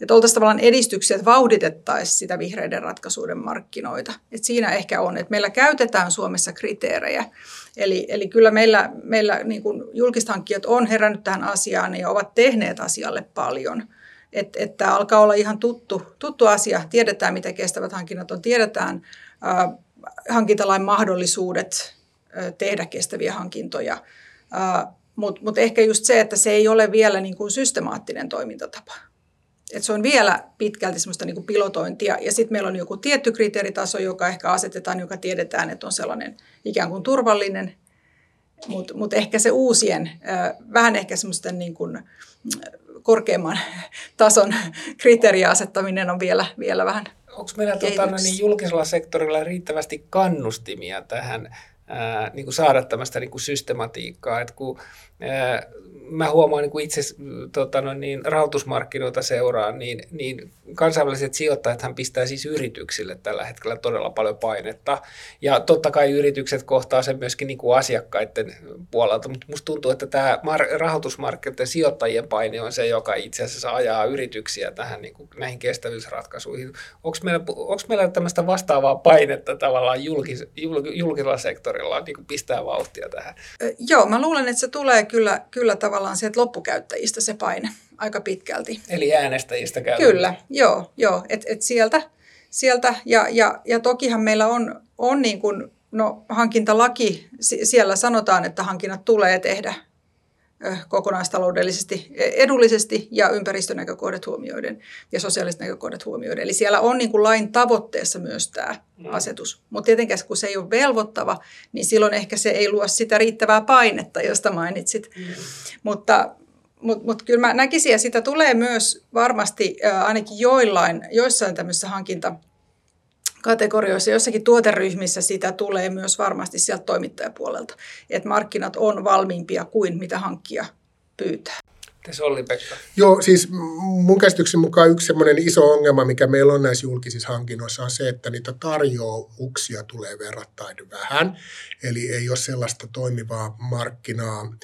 että oltaisiin tavallaan edistyksiä, että vauhditettaisiin sitä vihreiden ratkaisuiden markkinoita. Et siinä ehkä on, että meillä käytetään Suomessa kriteerejä. Eli, eli kyllä meillä, meillä niin kuin julkishankkijat on herännyt tähän asiaan ja ovat tehneet asialle paljon. Että et tämä alkaa olla ihan tuttu, tuttu asia. Tiedetään, mitä kestävät hankinnat on. Tiedetään, hankintalain mahdollisuudet tehdä kestäviä hankintoja. Mutta mut ehkä just se, että se ei ole vielä niin kuin systemaattinen toimintatapa. Et se on vielä pitkälti semmoista niin kuin pilotointia. Ja sitten meillä on joku tietty kriteeritaso, joka ehkä asetetaan, joka tiedetään, että on sellainen ikään kuin turvallinen. Mutta mut ehkä se uusien, vähän ehkä semmoisten niin kuin korkeamman <laughs> tason kriteeriasettaminen on vielä, vielä vähän Onko meillä tuota, no niin, julkisella sektorilla riittävästi kannustimia tähän ää, niin kuin saada tämmöistä niin kuin systematiikkaa, että kun mä huomaan niin kuin itse tota, no niin, rahoitusmarkkinoita seuraan, niin, niin kansainväliset sijoittajat pistää siis yrityksille tällä hetkellä todella paljon painetta. Ja totta kai yritykset kohtaa sen myöskin niin kuin asiakkaiden puolelta, mutta musta tuntuu, että tämä rahoitusmarkkinoiden sijoittajien paine on se, joka itse asiassa ajaa yrityksiä tähän niin kuin, näihin kestävyysratkaisuihin. Onko meillä, onko meillä tämmöistä vastaavaa painetta tavallaan julkis, julkisella sektorilla niin kuin pistää vauhtia tähän? Joo, mä luulen, että se tulee kyllä, kyllä tavallaan sieltä loppukäyttäjistä se paine aika pitkälti. Eli äänestäjistä käytetään. Kyllä, joo, joo että et sieltä, sieltä ja, ja, ja tokihan meillä on, on niin kuin, no, hankintalaki, siellä sanotaan, että hankinnat tulee tehdä kokonaistaloudellisesti edullisesti ja ympäristönäkökohdat huomioiden ja sosiaaliset näkökohdat huomioiden. Eli siellä on niin kuin lain tavoitteessa myös tämä mm. asetus. Mutta tietenkään kun se ei ole velvoittava, niin silloin ehkä se ei luo sitä riittävää painetta, josta mainitsit. Mm. Mutta, mutta mut kyllä mä näkisin, ja sitä tulee myös varmasti ainakin joillain, joissain tämmöisissä hankinta kategorioissa, jossakin tuoteryhmissä sitä tulee myös varmasti sieltä toimittajapuolelta, että markkinat on valmiimpia kuin mitä hankkia pyytää. Mites Olli Pekka? Joo, siis mun käsityksen mukaan yksi semmoinen iso ongelma, mikä meillä on näissä julkisissa hankinnoissa, on se, että niitä tarjouksia tulee verrattain vähän. Eli ei ole sellaista toimivaa markkinaa,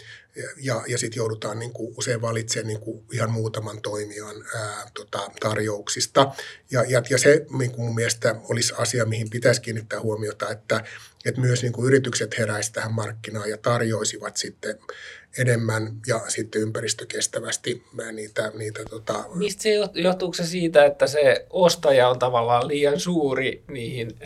ja, ja sitten joudutaan niin kuin usein valitsemaan niin kuin ihan muutaman toimijan ää, tota, tarjouksista. Ja, ja, ja se niin kuin mun mielestä olisi asia, mihin pitäisi kiinnittää huomiota, että, että myös niin kuin yritykset heräisivät tähän markkinaan ja tarjoisivat sitten enemmän ja sitten ympäristökestävästi niitä. niitä tota... Mistä se johtuuko se siitä, että se ostaja on tavallaan liian suuri niihin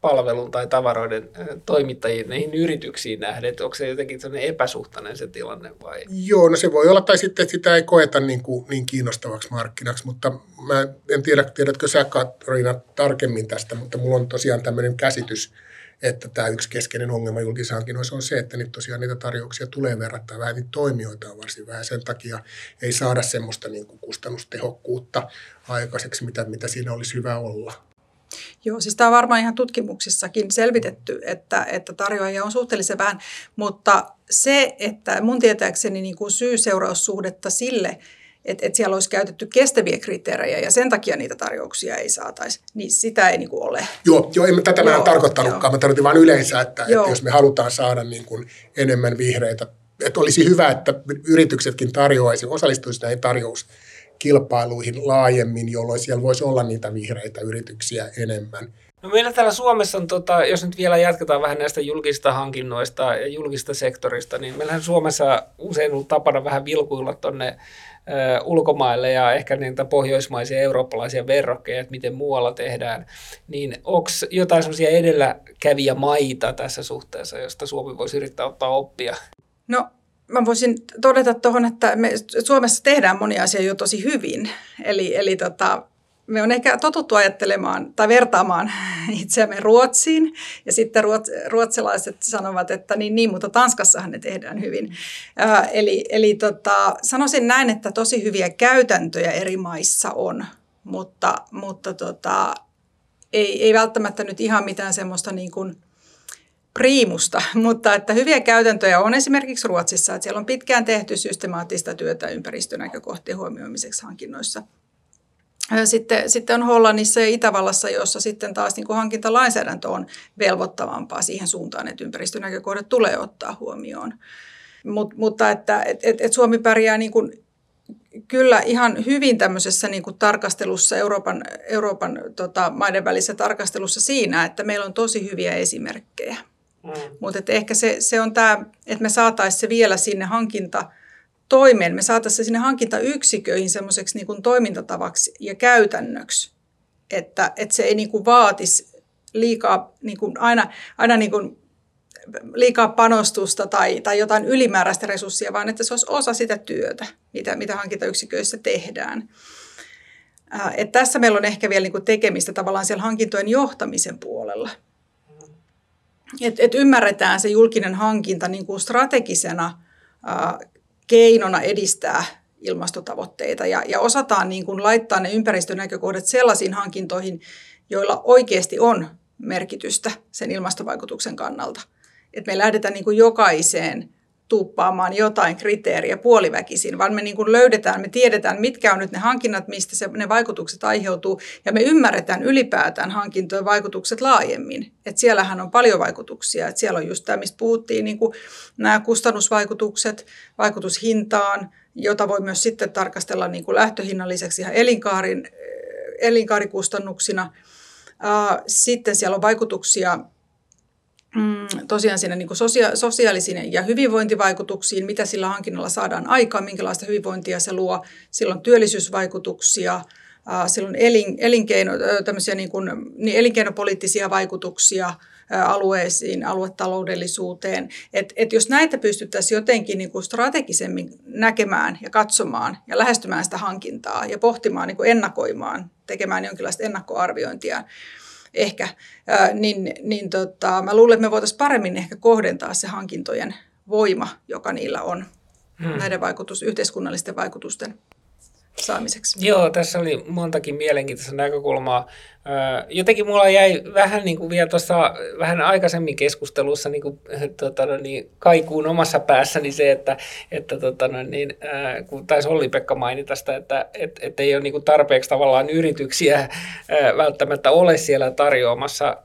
palvelun tai tavaroiden toimittajiin, näihin yrityksiin nähden, että onko se jotenkin sellainen epäsuhtainen se tilanne vai? Joo, no se voi olla, tai sitten että sitä ei koeta niin, kuin, niin kiinnostavaksi markkinaksi, mutta mä en tiedä, tiedätkö sä Katriina tarkemmin tästä, mutta mulla on tosiaan tämmöinen käsitys, että tämä yksi keskeinen ongelma julkishankinnoissa on se, että nyt tosiaan niitä tarjouksia tulee verrattain vähän, niitä toimijoita on varsin vähän. Sen takia ei saada semmoista niin kuin kustannustehokkuutta aikaiseksi, mitä, mitä siinä olisi hyvä olla. Joo, siis tämä on varmaan ihan tutkimuksissakin selvitetty, että, että tarjoajia on suhteellisen vähän, mutta se, että mun tietääkseni niin kuin syy-seuraussuhdetta sille, että, että siellä olisi käytetty kestäviä kriteerejä ja sen takia niitä tarjouksia ei saataisi, niin sitä ei niin kuin ole. Joo, joo en tätä joo, mä en tarkoittanutkaan, mä tarkoitin vain yleensä, että, että jos me halutaan saada niin kuin enemmän vihreitä, että olisi hyvä, että yrityksetkin tarjoaisi, osallistuisi näihin tarjous kilpailuihin laajemmin, jolloin siellä voisi olla niitä vihreitä yrityksiä enemmän. No meillä täällä Suomessa on, tota, jos nyt vielä jatketaan vähän näistä julkista hankinnoista ja julkista sektorista, niin meillähän Suomessa usein ollut tapana vähän vilkuilla tuonne ulkomaille ja ehkä niitä pohjoismaisia ja eurooppalaisia verrokkeja, että miten muualla tehdään, niin onko jotain sellaisia edelläkävijä maita tässä suhteessa, josta Suomi voisi yrittää ottaa oppia? No mä voisin todeta tuohon, että me Suomessa tehdään monia asioita jo tosi hyvin. Eli, eli tota, me on ehkä totuttu ajattelemaan tai vertaamaan <laughs> itseämme Ruotsiin. Ja sitten ruots, ruotsalaiset sanovat, että niin, niin, mutta Tanskassahan ne tehdään hyvin. Eli eli tota, sanoisin näin, että tosi hyviä käytäntöjä eri maissa on, mutta, mutta tota, ei, ei välttämättä nyt ihan mitään semmoista niin kuin – priimusta, <laughs> mutta että hyviä käytäntöjä on esimerkiksi Ruotsissa, että siellä on pitkään tehty systemaattista työtä ympäristönäkökohtien huomioimiseksi hankinnoissa. Sitten, sitten on Hollannissa ja Itävallassa, jossa sitten taas niin kuin hankintalainsäädäntö on velvoittavampaa siihen suuntaan, että ympäristönäkökohdat tulee ottaa huomioon. Mut, mutta että et, et, et Suomi pärjää niin kuin kyllä ihan hyvin tämmöisessä niin kuin tarkastelussa, Euroopan, Euroopan tota, maiden välisessä tarkastelussa siinä, että meillä on tosi hyviä esimerkkejä. Mm. Mutta ehkä se, se on tämä, että me saataisiin se vielä sinne hankinta toimeen, me saataisiin se sinne hankintayksiköihin semmoiseksi niin toimintatavaksi ja käytännöksi, että, että se ei niin kuin vaatisi liikaa niin kuin aina, aina niin kuin liikaa panostusta tai, tai jotain ylimääräistä resurssia, vaan että se olisi osa sitä työtä, mitä, mitä hankintayksiköissä tehdään. Et tässä meillä on ehkä vielä niin kuin tekemistä tavallaan siellä hankintojen johtamisen puolella. Et, et ymmärretään se julkinen hankinta niin kuin strategisena ää, keinona edistää ilmastotavoitteita ja, ja osataan niin kuin laittaa ne ympäristönäkökohdat sellaisiin hankintoihin, joilla oikeasti on merkitystä sen ilmastovaikutuksen kannalta. Että me lähdetään niin kuin jokaiseen tuuppaamaan jotain kriteeriä puoliväkisin, vaan me niin kuin löydetään, me tiedetään, mitkä on nyt ne hankinnat, mistä se, ne vaikutukset aiheutuu, ja me ymmärretään ylipäätään hankintojen vaikutukset laajemmin. Et siellähän on paljon vaikutuksia, että siellä on just tämä, mistä puhuttiin, niin kuin nämä kustannusvaikutukset, vaikutus hintaan, jota voi myös sitten tarkastella niin kuin lähtöhinnan lisäksi ihan elinkaarin, elinkaarikustannuksina. Sitten siellä on vaikutuksia mm, tosiaan siinä niin sosia- sosiaalisiin ja hyvinvointivaikutuksiin, mitä sillä hankinnalla saadaan aikaan, minkälaista hyvinvointia se luo. Sillä on työllisyysvaikutuksia, sillä on elin, elinkeino, niin kuin, niin elinkeinopoliittisia vaikutuksia alueisiin, aluetaloudellisuuteen. Et, et jos näitä pystyttäisiin jotenkin niin kuin strategisemmin näkemään ja katsomaan ja lähestymään sitä hankintaa ja pohtimaan, niin kuin ennakoimaan, tekemään jonkinlaista ennakkoarviointia, ehkä, niin, niin tota, mä luulen, että me voitaisiin paremmin ehkä kohdentaa se hankintojen voima, joka niillä on hmm. näiden vaikutus, yhteiskunnallisten vaikutusten saamiseksi. Joo, tässä oli montakin mielenkiintoista näkökulmaa. Jotenkin mulla jäi vähän niin kuin vielä tuossa vähän aikaisemmin keskustelussa niin kuin, tota, no niin, kaikuun omassa päässäni se, että, että tota, no niin, kun taisi Olli-Pekka mainita sitä, että et, et ei ole niin kuin tarpeeksi tavallaan yrityksiä välttämättä ole siellä tarjoamassa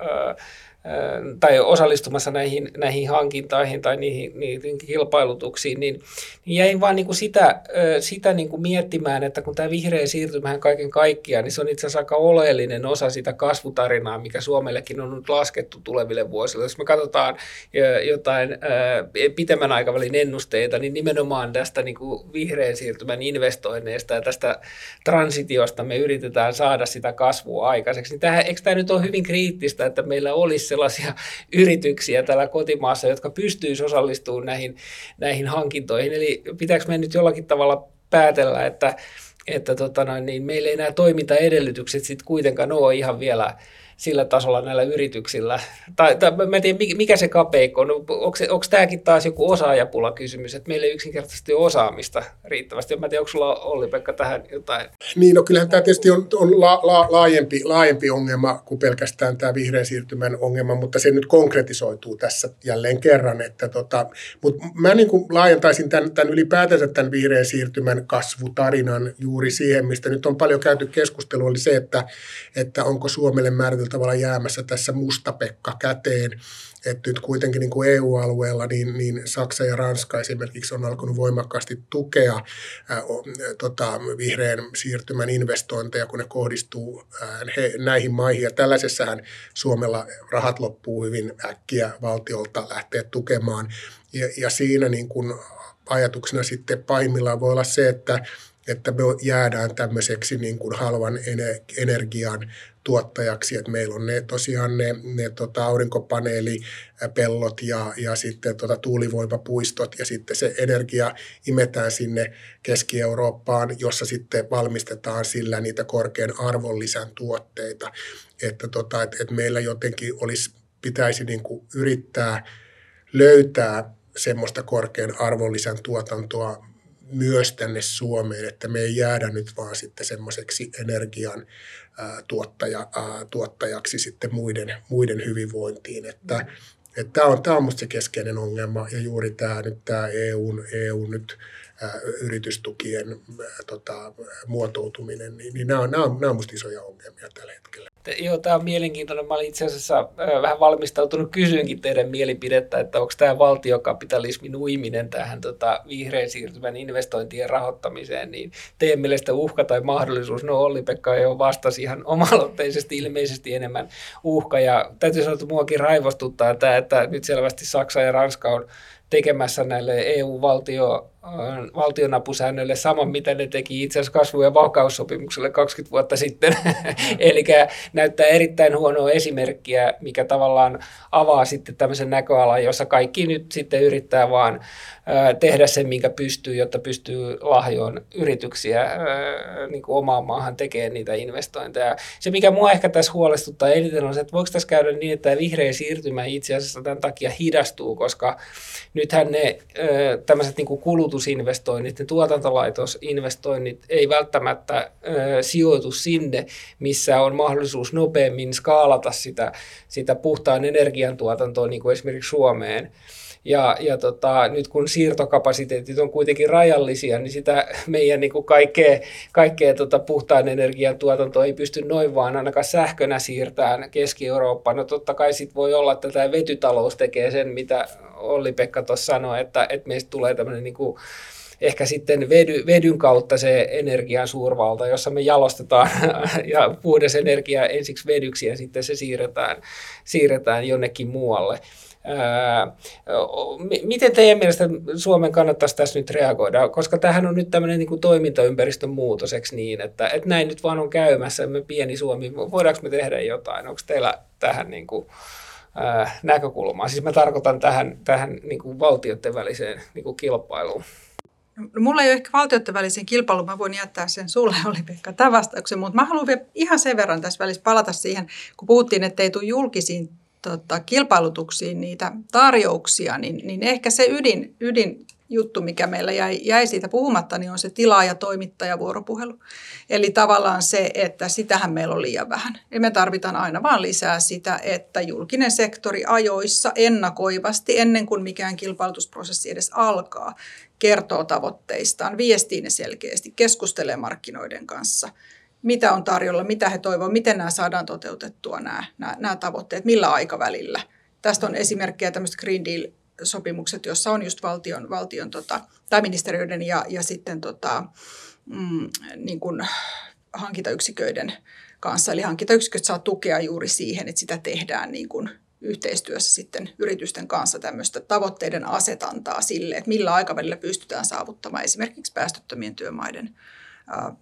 tai osallistumassa näihin, näihin hankintoihin tai niihin, niihin kilpailutuksiin, niin, niin jäin vaan niin kuin sitä, sitä niin kuin miettimään, että kun tämä vihreä siirtymähän kaiken kaikkiaan, niin se on itse asiassa aika oleellinen osa sitä kasvutarinaa, mikä Suomellekin on nyt laskettu tuleville vuosille. Jos me katsotaan jotain pitemmän aikavälin ennusteita, niin nimenomaan tästä niin kuin vihreän siirtymän investoinneista ja tästä transitiosta me yritetään saada sitä kasvua aikaiseksi. Niin tähän, eikö tämä nyt ole hyvin kriittistä, että meillä olisi sellaisia yrityksiä täällä kotimaassa, jotka pystyisivät osallistumaan näihin, näihin hankintoihin. Eli pitääkö me nyt jollakin tavalla päätellä, että, että tota noin, niin meillä ei nämä toimintaedellytykset sitten kuitenkaan ole ihan vielä sillä tasolla näillä yrityksillä? Tai, tai mä en tiedä, mikä se kapeikko on. Onko, onko tämäkin taas joku osaajapula kysymys, että meillä ei yksinkertaisesti ole osaamista riittävästi? Mä en tiedä, onko sulla Olli-Pekka tähän jotain? Niin, no kyllähän tämä tietysti on, on la, la, laajempi, laajempi ongelma kuin pelkästään tämä vihreän siirtymän ongelma, mutta se nyt konkretisoituu tässä jälleen kerran. Että tota, mutta mä niin kuin laajentaisin tämän, tämän ylipäätänsä tämän vihreän siirtymän kasvutarinan juuri siihen, mistä nyt on paljon käyty keskustelua, oli se, että, että onko Suomelle määritelty tietyllä tavalla jäämässä tässä mustapekka käteen. Että nyt kuitenkin niin kuin EU-alueella niin, niin Saksa ja Ranska esimerkiksi on alkanut voimakkaasti tukea ää, tota, vihreän siirtymän investointeja, kun ne kohdistuu ää, he, näihin maihin. Ja tällaisessahan Suomella rahat loppuu hyvin äkkiä valtiolta lähteä tukemaan. Ja, ja siinä niin kuin ajatuksena sitten pahimmillaan voi olla se, että että me jäädään tämmöiseksi niin kuin halvan energian tuottajaksi, että meillä on ne tosiaan ne, ne tota aurinkopaneelipellot ja, ja sitten tota tuulivoimapuistot ja sitten se energia imetään sinne Keski-Eurooppaan, jossa sitten valmistetaan sillä niitä korkean arvonlisän tuotteita, että tota, et, et meillä jotenkin olisi, pitäisi niin kuin yrittää löytää semmoista korkean arvonlisän tuotantoa myös tänne Suomeen, että me ei jäädä nyt vaan sitten semmoiseksi energian tuottaja, tuottajaksi sitten muiden, muiden hyvinvointiin. Että, mm. että tämä on, tämä on minusta se keskeinen ongelma ja juuri tämä nyt tämä EUn, EU nyt yritystukien tota, muotoutuminen, niin, niin nämä on, nämä on, nämä on minusta isoja ongelmia tällä hetkellä. Joo, tämä on mielenkiintoinen. Mä olin itse asiassa äh, vähän valmistautunut kysyynkin teidän mielipidettä, että onko tämä valtiokapitalismin uiminen tähän tota, vihreän siirtymän investointien rahoittamiseen, niin teidän mielestä uhka tai mahdollisuus? No Olli-Pekka jo vastasi ihan <laughs> omaloitteisesti ilmeisesti enemmän uhka, ja täytyy sanoa, että muakin raivostuttaa tämä, että nyt selvästi Saksa ja Ranska on tekemässä näille EU-valtio valtionapusäännöille saman, mitä ne teki itse asiassa kasvu- ja vakaussopimukselle 20 vuotta sitten. <laughs> Eli näyttää erittäin huonoa esimerkkiä, mikä tavallaan avaa sitten tämmöisen näköalan, jossa kaikki nyt sitten yrittää vaan tehdä sen, minkä pystyy, jotta pystyy lahjoon yrityksiä niin kuin omaan maahan tekemään niitä investointeja. Se, mikä mua ehkä tässä huolestuttaa eniten on se, että voiko tässä käydä niin, että vihreä siirtymä itse asiassa tämän takia hidastuu, koska nythän ne tämmöiset niin kulutusinvestoinnit, ne tuotantolaitosinvestoinnit ei välttämättä sijoitu sinne, missä on mahdollisuus nopeammin skaalata sitä, sitä puhtaan energiantuotantoa, niin kuin esimerkiksi Suomeen. Ja, ja tota, nyt kun siirtokapasiteetit on kuitenkin rajallisia, niin sitä meidän niin kuin kaikkea, kaikkea tota puhtaan energian tuotantoa ei pysty noin vaan ainakaan sähkönä siirtämään Keski-Eurooppaan. No totta kai sitten voi olla, että tämä vetytalous tekee sen, mitä Olli-Pekka tuossa sanoi, että, että meistä tulee tämmöinen niin kuin ehkä sitten vedy, vedyn kautta se energian suurvalta, jossa me jalostetaan <laughs> ja puhdas energia ensiksi vedyksi ja sitten se siirretään, siirretään jonnekin muualle. Miten teidän mielestä Suomen kannattaisi tässä nyt reagoida? Koska tähän on nyt tämmöinen niin kuin toimintaympäristön muutoseksi niin, että, että näin nyt vaan on käymässä, me pieni Suomi, voidaanko me tehdä jotain? Onko teillä tähän niin kuin, näkökulmaa? Siis mä tarkoitan tähän, tähän niin kuin valtioiden väliseen niin kuin kilpailuun. No, mulla ei ole ehkä valtioiden välisen kilpailuun, mä voin jättää sen sulle, <laughs> oli Pekka, tämä vastauksen, mutta mä haluan vielä ihan sen verran tässä välissä palata siihen, kun puhuttiin, että ei tule julkisiin tota, kilpailutuksiin niitä tarjouksia, niin, niin ehkä se ydin, ydin juttu, mikä meillä jäi, jäi siitä puhumatta, niin on se tilaaja vuoropuhelu. Eli tavallaan se, että sitähän meillä on liian vähän. Ja me tarvitaan aina vaan lisää sitä, että julkinen sektori ajoissa ennakoivasti, ennen kuin mikään kilpailutusprosessi edes alkaa, kertoo tavoitteistaan, viestii ne selkeästi, keskustelee markkinoiden kanssa – mitä on tarjolla, mitä he toivovat, miten nämä saadaan toteutettua nämä, nämä, nämä tavoitteet, millä aikavälillä. Tästä on esimerkkejä tämmöiset Green Deal-sopimukset, joissa on just valtion, valtion tota, tai ministeriöiden ja, ja sitten tota, mm, niin kuin hankintayksiköiden kanssa. Eli hankintayksiköt saa tukea juuri siihen, että sitä tehdään niin kuin yhteistyössä sitten yritysten kanssa tämmöistä tavoitteiden asetantaa sille, että millä aikavälillä pystytään saavuttamaan esimerkiksi päästöttömien työmaiden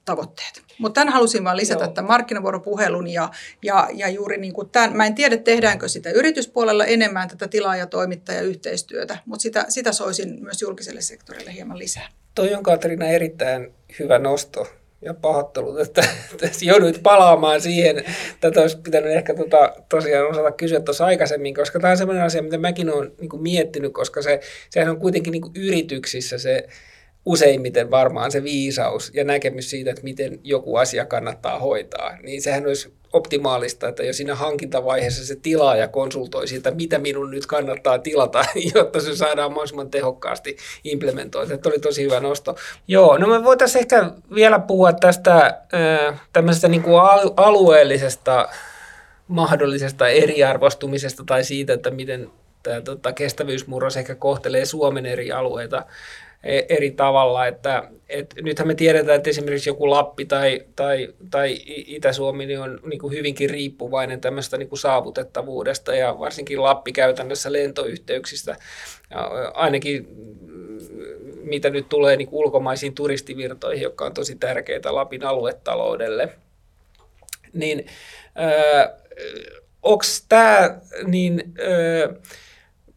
tavoitteet. Mutta tämän halusin vain lisätä, Joo. että markkinavuoropuhelun ja, ja, ja juuri niin kuin tämän, mä en tiedä tehdäänkö sitä yrityspuolella enemmän tätä tilaa- ja toimittajayhteistyötä, mutta sitä, sitä soisin myös julkiselle sektorille hieman lisää. Toi on Katriina erittäin hyvä nosto ja pahoittelut, että, <laughs> että jouduit palaamaan siihen. Tätä olisi pitänyt ehkä tota, tosiaan osata kysyä tuossa aikaisemmin, koska tämä on sellainen asia, mitä mäkin olen niin miettinyt, koska se, sehän on kuitenkin niin yrityksissä se, useimmiten varmaan se viisaus ja näkemys siitä, että miten joku asia kannattaa hoitaa, niin sehän olisi optimaalista, että jo siinä hankintavaiheessa se tilaaja konsultoi siitä, mitä minun nyt kannattaa tilata, <laughs> jotta se saadaan mahdollisimman tehokkaasti implementoitua. Tämä oli tosi hyvä nosto. Joo, no me voitaisiin ehkä vielä puhua tästä tämmöisestä niin kuin alueellisesta mahdollisesta eriarvostumisesta tai siitä, että miten tämä tota, kestävyysmurros ehkä kohtelee Suomen eri alueita eri tavalla. Että, et nythän me tiedetään, että esimerkiksi joku Lappi tai, tai, tai Itä-Suomi niin on niin kuin hyvinkin riippuvainen tämmöistä niin kuin saavutettavuudesta ja varsinkin Lappi käytännössä lentoyhteyksistä. Ja ainakin mm, mitä nyt tulee niin ulkomaisiin turistivirtoihin, jotka on tosi tärkeitä Lapin aluetaloudelle. Niin onko tämä niin... Öö,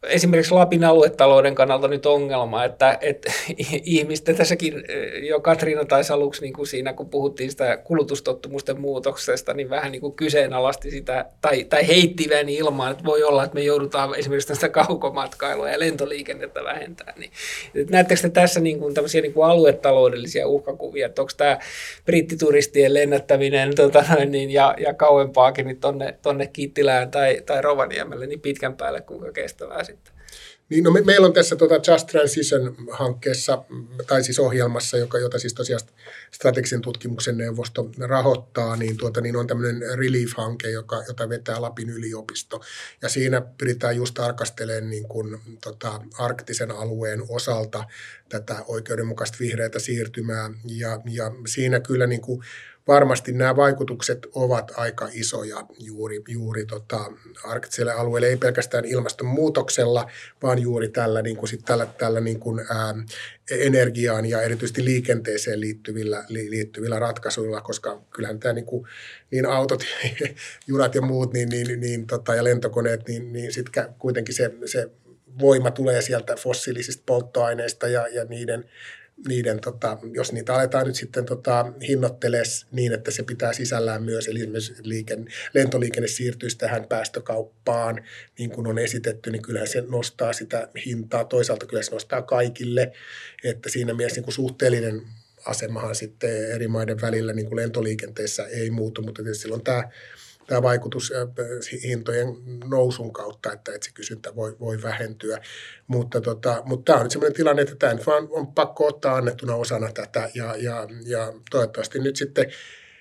esimerkiksi Lapin aluetalouden kannalta nyt ongelma, että, että <laughs> ihmisten tässäkin jo Katriina taisi aluksi niin kuin siinä, kun puhuttiin sitä kulutustottumusten muutoksesta, niin vähän niin kuin kyseenalaisti sitä, tai, tai heitti vähän ilmaan, että voi olla, että me joudutaan esimerkiksi tästä kaukomatkailua ja lentoliikennettä vähentää. Niin, näettekö te tässä niin kuin tämmöisiä niin kuin aluetaloudellisia uhkakuvia, että onko tämä brittituristien lennättäminen tota niin, ja, ja kauempaakin niin tonne, tonne Kittilään tai, tai Rovaniemelle niin pitkän päälle kuinka kestävää niin, no me, meillä on tässä tota Just Transition-hankkeessa, tai siis ohjelmassa, joka, jota siis tosiaan strategisen tutkimuksen neuvosto rahoittaa, niin, tuota, niin on tämmöinen Relief-hanke, joka, jota vetää Lapin yliopisto. Ja siinä pyritään just tarkastelemaan niin kuin, tota, arktisen alueen osalta tätä oikeudenmukaista vihreätä siirtymää. Ja, ja siinä kyllä niin kuin varmasti nämä vaikutukset ovat aika isoja juuri, juuri tota, arktiselle alueelle, ei pelkästään ilmastonmuutoksella, vaan juuri tällä, niin kuin sit tällä, tällä niin kuin, ää, energiaan ja erityisesti liikenteeseen liittyvillä, li, liittyvillä ratkaisuilla, koska kyllähän tämä niin, kuin, niin autot, <laughs> junat ja muut niin, niin, niin, tota, ja lentokoneet, niin, niin sitten kuitenkin se, se voima tulee sieltä fossiilisista polttoaineista ja, ja niiden niiden, tota, jos niitä aletaan nyt sitten tota, hinnoitteles niin, että se pitää sisällään myös, eli esimerkiksi liiken, lentoliikenne siirtyisi tähän päästökauppaan, niin kuin on esitetty, niin kyllähän se nostaa sitä hintaa. Toisaalta kyllä se nostaa kaikille, että siinä mielessä niin kuin suhteellinen asemahan sitten eri maiden välillä niin kuin lentoliikenteessä ei muutu, mutta silloin tämä tämä vaikutus hintojen nousun kautta, että, että se kysyntä voi, voi vähentyä. Mutta, tota, mutta tämä on nyt sellainen tilanne, että tämä nyt vaan on pakko ottaa annettuna osana tätä ja, ja, ja toivottavasti nyt sitten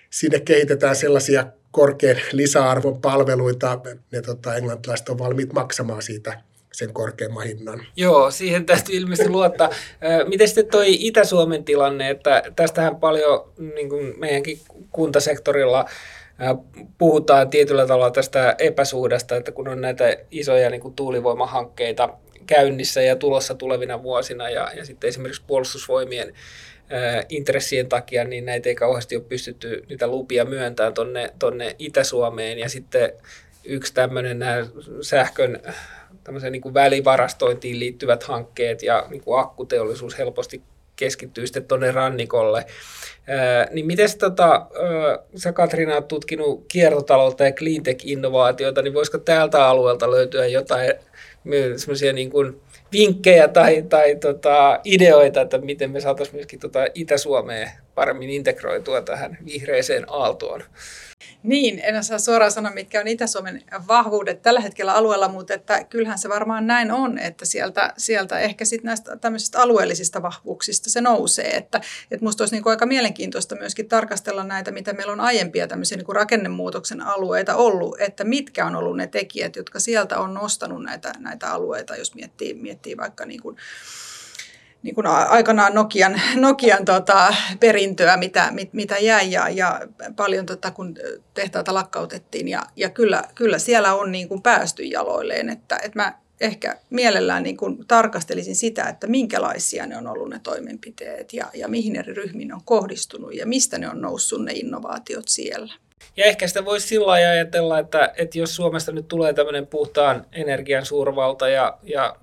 sinne kehitetään sellaisia korkean lisäarvon palveluita, ne tota, englantilaiset on valmiit maksamaan siitä sen korkeamman hinnan. Joo, siihen täytyy ilmeisesti luottaa. Miten sitten toi Itä-Suomen tilanne, että tästähän paljon niin kuin meidänkin kuntasektorilla puhutaan tietyllä tavalla tästä epäsuhdasta, että kun on näitä isoja niin kuin tuulivoimahankkeita käynnissä ja tulossa tulevina vuosina ja, ja sitten esimerkiksi puolustusvoimien intressien takia, niin näitä ei kauheasti ole pystytty niitä lupia myöntämään tonne, tonne Itä-Suomeen. Ja sitten yksi tämmöinen nämä sähkön niin kuin välivarastointiin liittyvät hankkeet ja niin kuin akkuteollisuus helposti keskittyy sitten tuonne rannikolle. Niin miten tota, sä Katriina olet tutkinut kiertotaloutta ja cleantech-innovaatioita, niin voisiko täältä alueelta löytyä jotain semmoisia niin kuin vinkkejä tai, tai tota, ideoita, että miten me saataisiin myöskin tota Itä-Suomeen paremmin integroitua tähän vihreeseen aaltoon? Niin, en osaa suoraan sanoa, mitkä on Itä-Suomen vahvuudet tällä hetkellä alueella, mutta että kyllähän se varmaan näin on, että sieltä, sieltä ehkä sitten näistä tämmöisistä alueellisista vahvuuksista se nousee. Että, että musta olisi niin kuin aika mielenkiintoista myöskin tarkastella näitä, mitä meillä on aiempia tämmöisiä niin kuin rakennemuutoksen alueita ollut, että mitkä on ollut ne tekijät, jotka sieltä on nostanut näitä, näitä alueita, jos miettii, miettii vaikka niin kuin niin kuin aikanaan Nokian, Nokian tota, perintöä, mitä, mit, mitä jäi ja, ja paljon tota, kun tehtaita lakkautettiin. Ja, ja kyllä, kyllä siellä on niin kuin päästy jaloilleen, että, että mä ehkä mielellään niin kuin tarkastelisin sitä, että minkälaisia ne on ollut ne toimenpiteet ja, ja mihin eri ryhmiin on kohdistunut ja mistä ne on noussut ne innovaatiot siellä. Ja ehkä sitä voisi sillä ajatella, että, että jos Suomesta nyt tulee tämmöinen puhtaan energian suurvalta ja, ja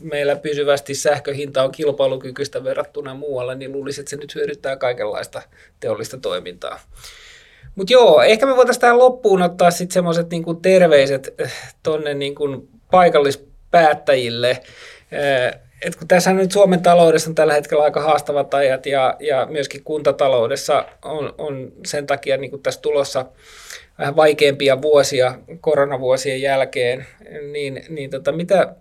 meillä pysyvästi sähköhinta on kilpailukykyistä verrattuna muualle, niin luulisin, että se nyt hyödyttää kaikenlaista teollista toimintaa. Mutta joo, ehkä me voitaisiin tähän loppuun ottaa sitten semmoiset niinku terveiset eh, tuonne niinku paikallispäättäjille. Eh, et kun tässä nyt Suomen taloudessa on tällä hetkellä aika haastavat ajat ja, ja myöskin kuntataloudessa on, on sen takia niin kuin tässä tulossa vähän vaikeampia vuosia koronavuosien jälkeen, niin, niin tota, mitä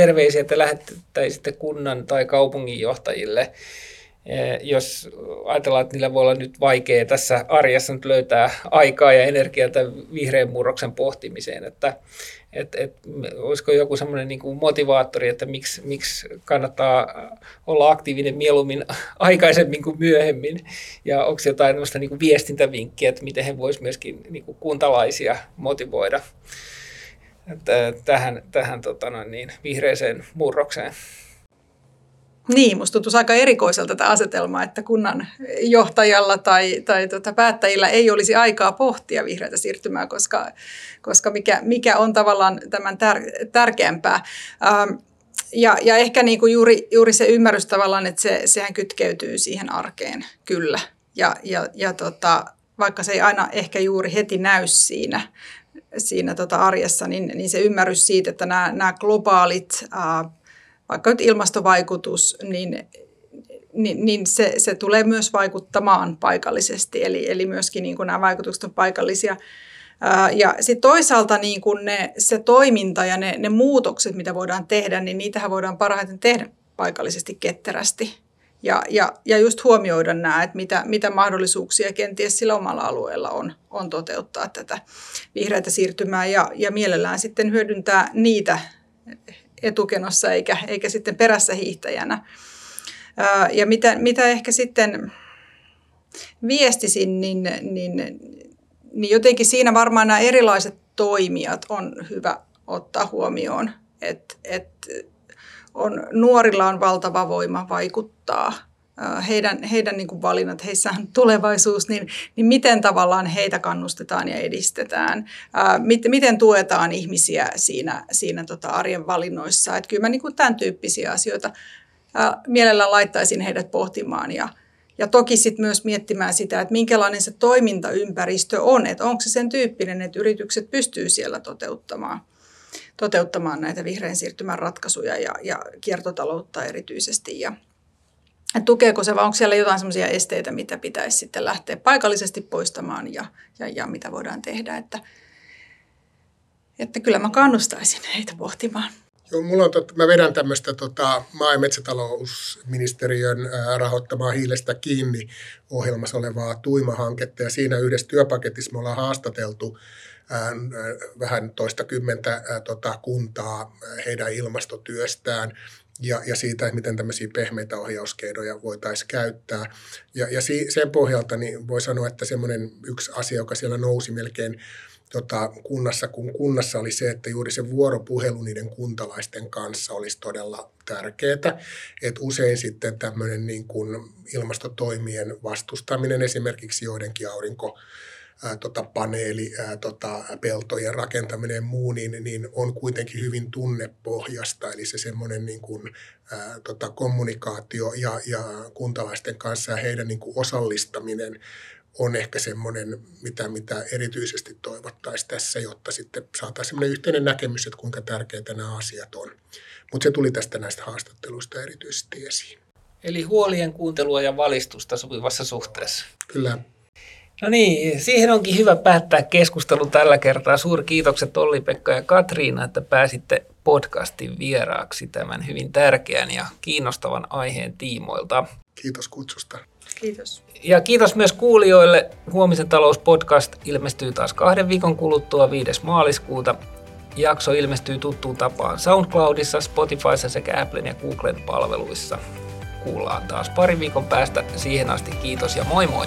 terveisiä te lähettäisitte kunnan tai kaupunginjohtajille, eh, jos ajatellaan, että niillä voi olla nyt vaikea tässä arjessa nyt löytää aikaa ja energiaa tämän vihreän murroksen pohtimiseen, että et, et, olisiko joku semmoinen niin motivaattori, että miksi, miksi kannattaa olla aktiivinen mieluummin aikaisemmin kuin myöhemmin, ja onko jotain niin viestintävinkkiä, että miten he voisivat myöskin niin kuntalaisia motivoida tähän, tähän tota noin niin, vihreiseen murrokseen. Niin, musta tuntuu aika erikoiselta tätä asetelmaa, että kunnan johtajalla tai, tai tota päättäjillä ei olisi aikaa pohtia vihreätä siirtymää, koska, koska mikä, mikä on tavallaan tämän tär, tärkeämpää. Ähm, ja, ja ehkä niin kuin juuri, juuri se ymmärrys tavallaan, että se, sehän kytkeytyy siihen arkeen, kyllä. Ja, ja, ja tota, vaikka se ei aina ehkä juuri heti näy siinä, siinä tota arjessa, niin, niin se ymmärrys siitä, että nämä, nämä globaalit, ää, vaikka nyt ilmastovaikutus, niin, niin, niin se, se tulee myös vaikuttamaan paikallisesti, eli, eli myöskin niin kuin nämä vaikutukset on paikallisia. Ää, ja sitten toisaalta niin kuin ne, se toiminta ja ne, ne muutokset, mitä voidaan tehdä, niin niitähän voidaan parhaiten tehdä paikallisesti ketterästi ja, ja, ja just huomioida nämä, että mitä, mitä mahdollisuuksia kenties sillä omalla alueella on, on toteuttaa tätä vihreätä siirtymää ja, ja mielellään sitten hyödyntää niitä etukenossa eikä, eikä sitten perässä hiihtäjänä. Ja mitä, mitä ehkä sitten viestisin, niin, niin, niin jotenkin siinä varmaan nämä erilaiset toimijat on hyvä ottaa huomioon. Että et, on, nuorilla on valtava voima vaikuttaa heidän, heidän niin kuin valinnat, heissä on <laughs> tulevaisuus, niin, niin miten tavallaan heitä kannustetaan ja edistetään, ää, mit, miten tuetaan ihmisiä siinä, siinä tota arjen valinnoissa. Että kyllä mä niin kuin tämän tyyppisiä asioita mielellään laittaisin heidät pohtimaan ja, ja toki sitten myös miettimään sitä, että minkälainen se toimintaympäristö on, että onko se sen tyyppinen, että yritykset pystyy siellä toteuttamaan, toteuttamaan näitä vihreän siirtymän ratkaisuja ja, ja kiertotaloutta erityisesti. Ja, että tukeeko se vai onko siellä jotain sellaisia esteitä, mitä pitäisi sitten lähteä paikallisesti poistamaan ja, ja, ja mitä voidaan tehdä. Että, että kyllä mä kannustaisin heitä pohtimaan. Joo, mulla on tot, mä vedän tämmöistä tota, maa- ja metsätalousministeriön rahoittamaa hiilestä kiinni ohjelmassa olevaa Tuima-hanketta. Ja siinä yhdessä työpaketissa me ollaan haastateltu vähän toista kymmentä ää, tota, kuntaa heidän ilmastotyöstään ja, ja siitä, että miten tämmöisiä pehmeitä ohjauskeinoja voitaisiin käyttää. Ja, ja si, sen pohjalta niin voi sanoa, että semmoinen yksi asia, joka siellä nousi melkein tota, kunnassa, kun kunnassa oli se, että juuri se vuoropuhelu niiden kuntalaisten kanssa olisi todella tärkeää. Että usein sitten tämmöinen niin kuin ilmastotoimien vastustaminen esimerkiksi joidenkin aurinko ää, tota, paneeli, ää, tota, peltojen rakentaminen ja muu, niin, niin on kuitenkin hyvin tunnepohjasta. Eli se semmoinen niin kuin, ää, tota, kommunikaatio ja, ja kuntalaisten kanssa ja heidän niin kuin osallistaminen on ehkä semmoinen, mitä, mitä erityisesti toivottaisiin tässä, jotta sitten saataisiin semmoinen yhteinen näkemys, että kuinka tärkeitä nämä asiat on. Mutta se tuli tästä näistä haastatteluista erityisesti esiin. Eli huolien kuuntelua ja valistusta sopivassa suhteessa. Kyllä. No niin, siihen onkin hyvä päättää keskustelu tällä kertaa. Suuri kiitokset Olli-Pekka ja Katriina, että pääsitte podcastin vieraaksi tämän hyvin tärkeän ja kiinnostavan aiheen tiimoilta. Kiitos kutsusta. Kiitos. Ja kiitos myös kuulijoille. Huomisen talouspodcast ilmestyy taas kahden viikon kuluttua 5. maaliskuuta. Jakso ilmestyy tuttuun tapaan SoundCloudissa, Spotifyssa sekä Applen ja Googlen palveluissa. Kuullaan taas pari viikon päästä. Siihen asti kiitos ja moi moi!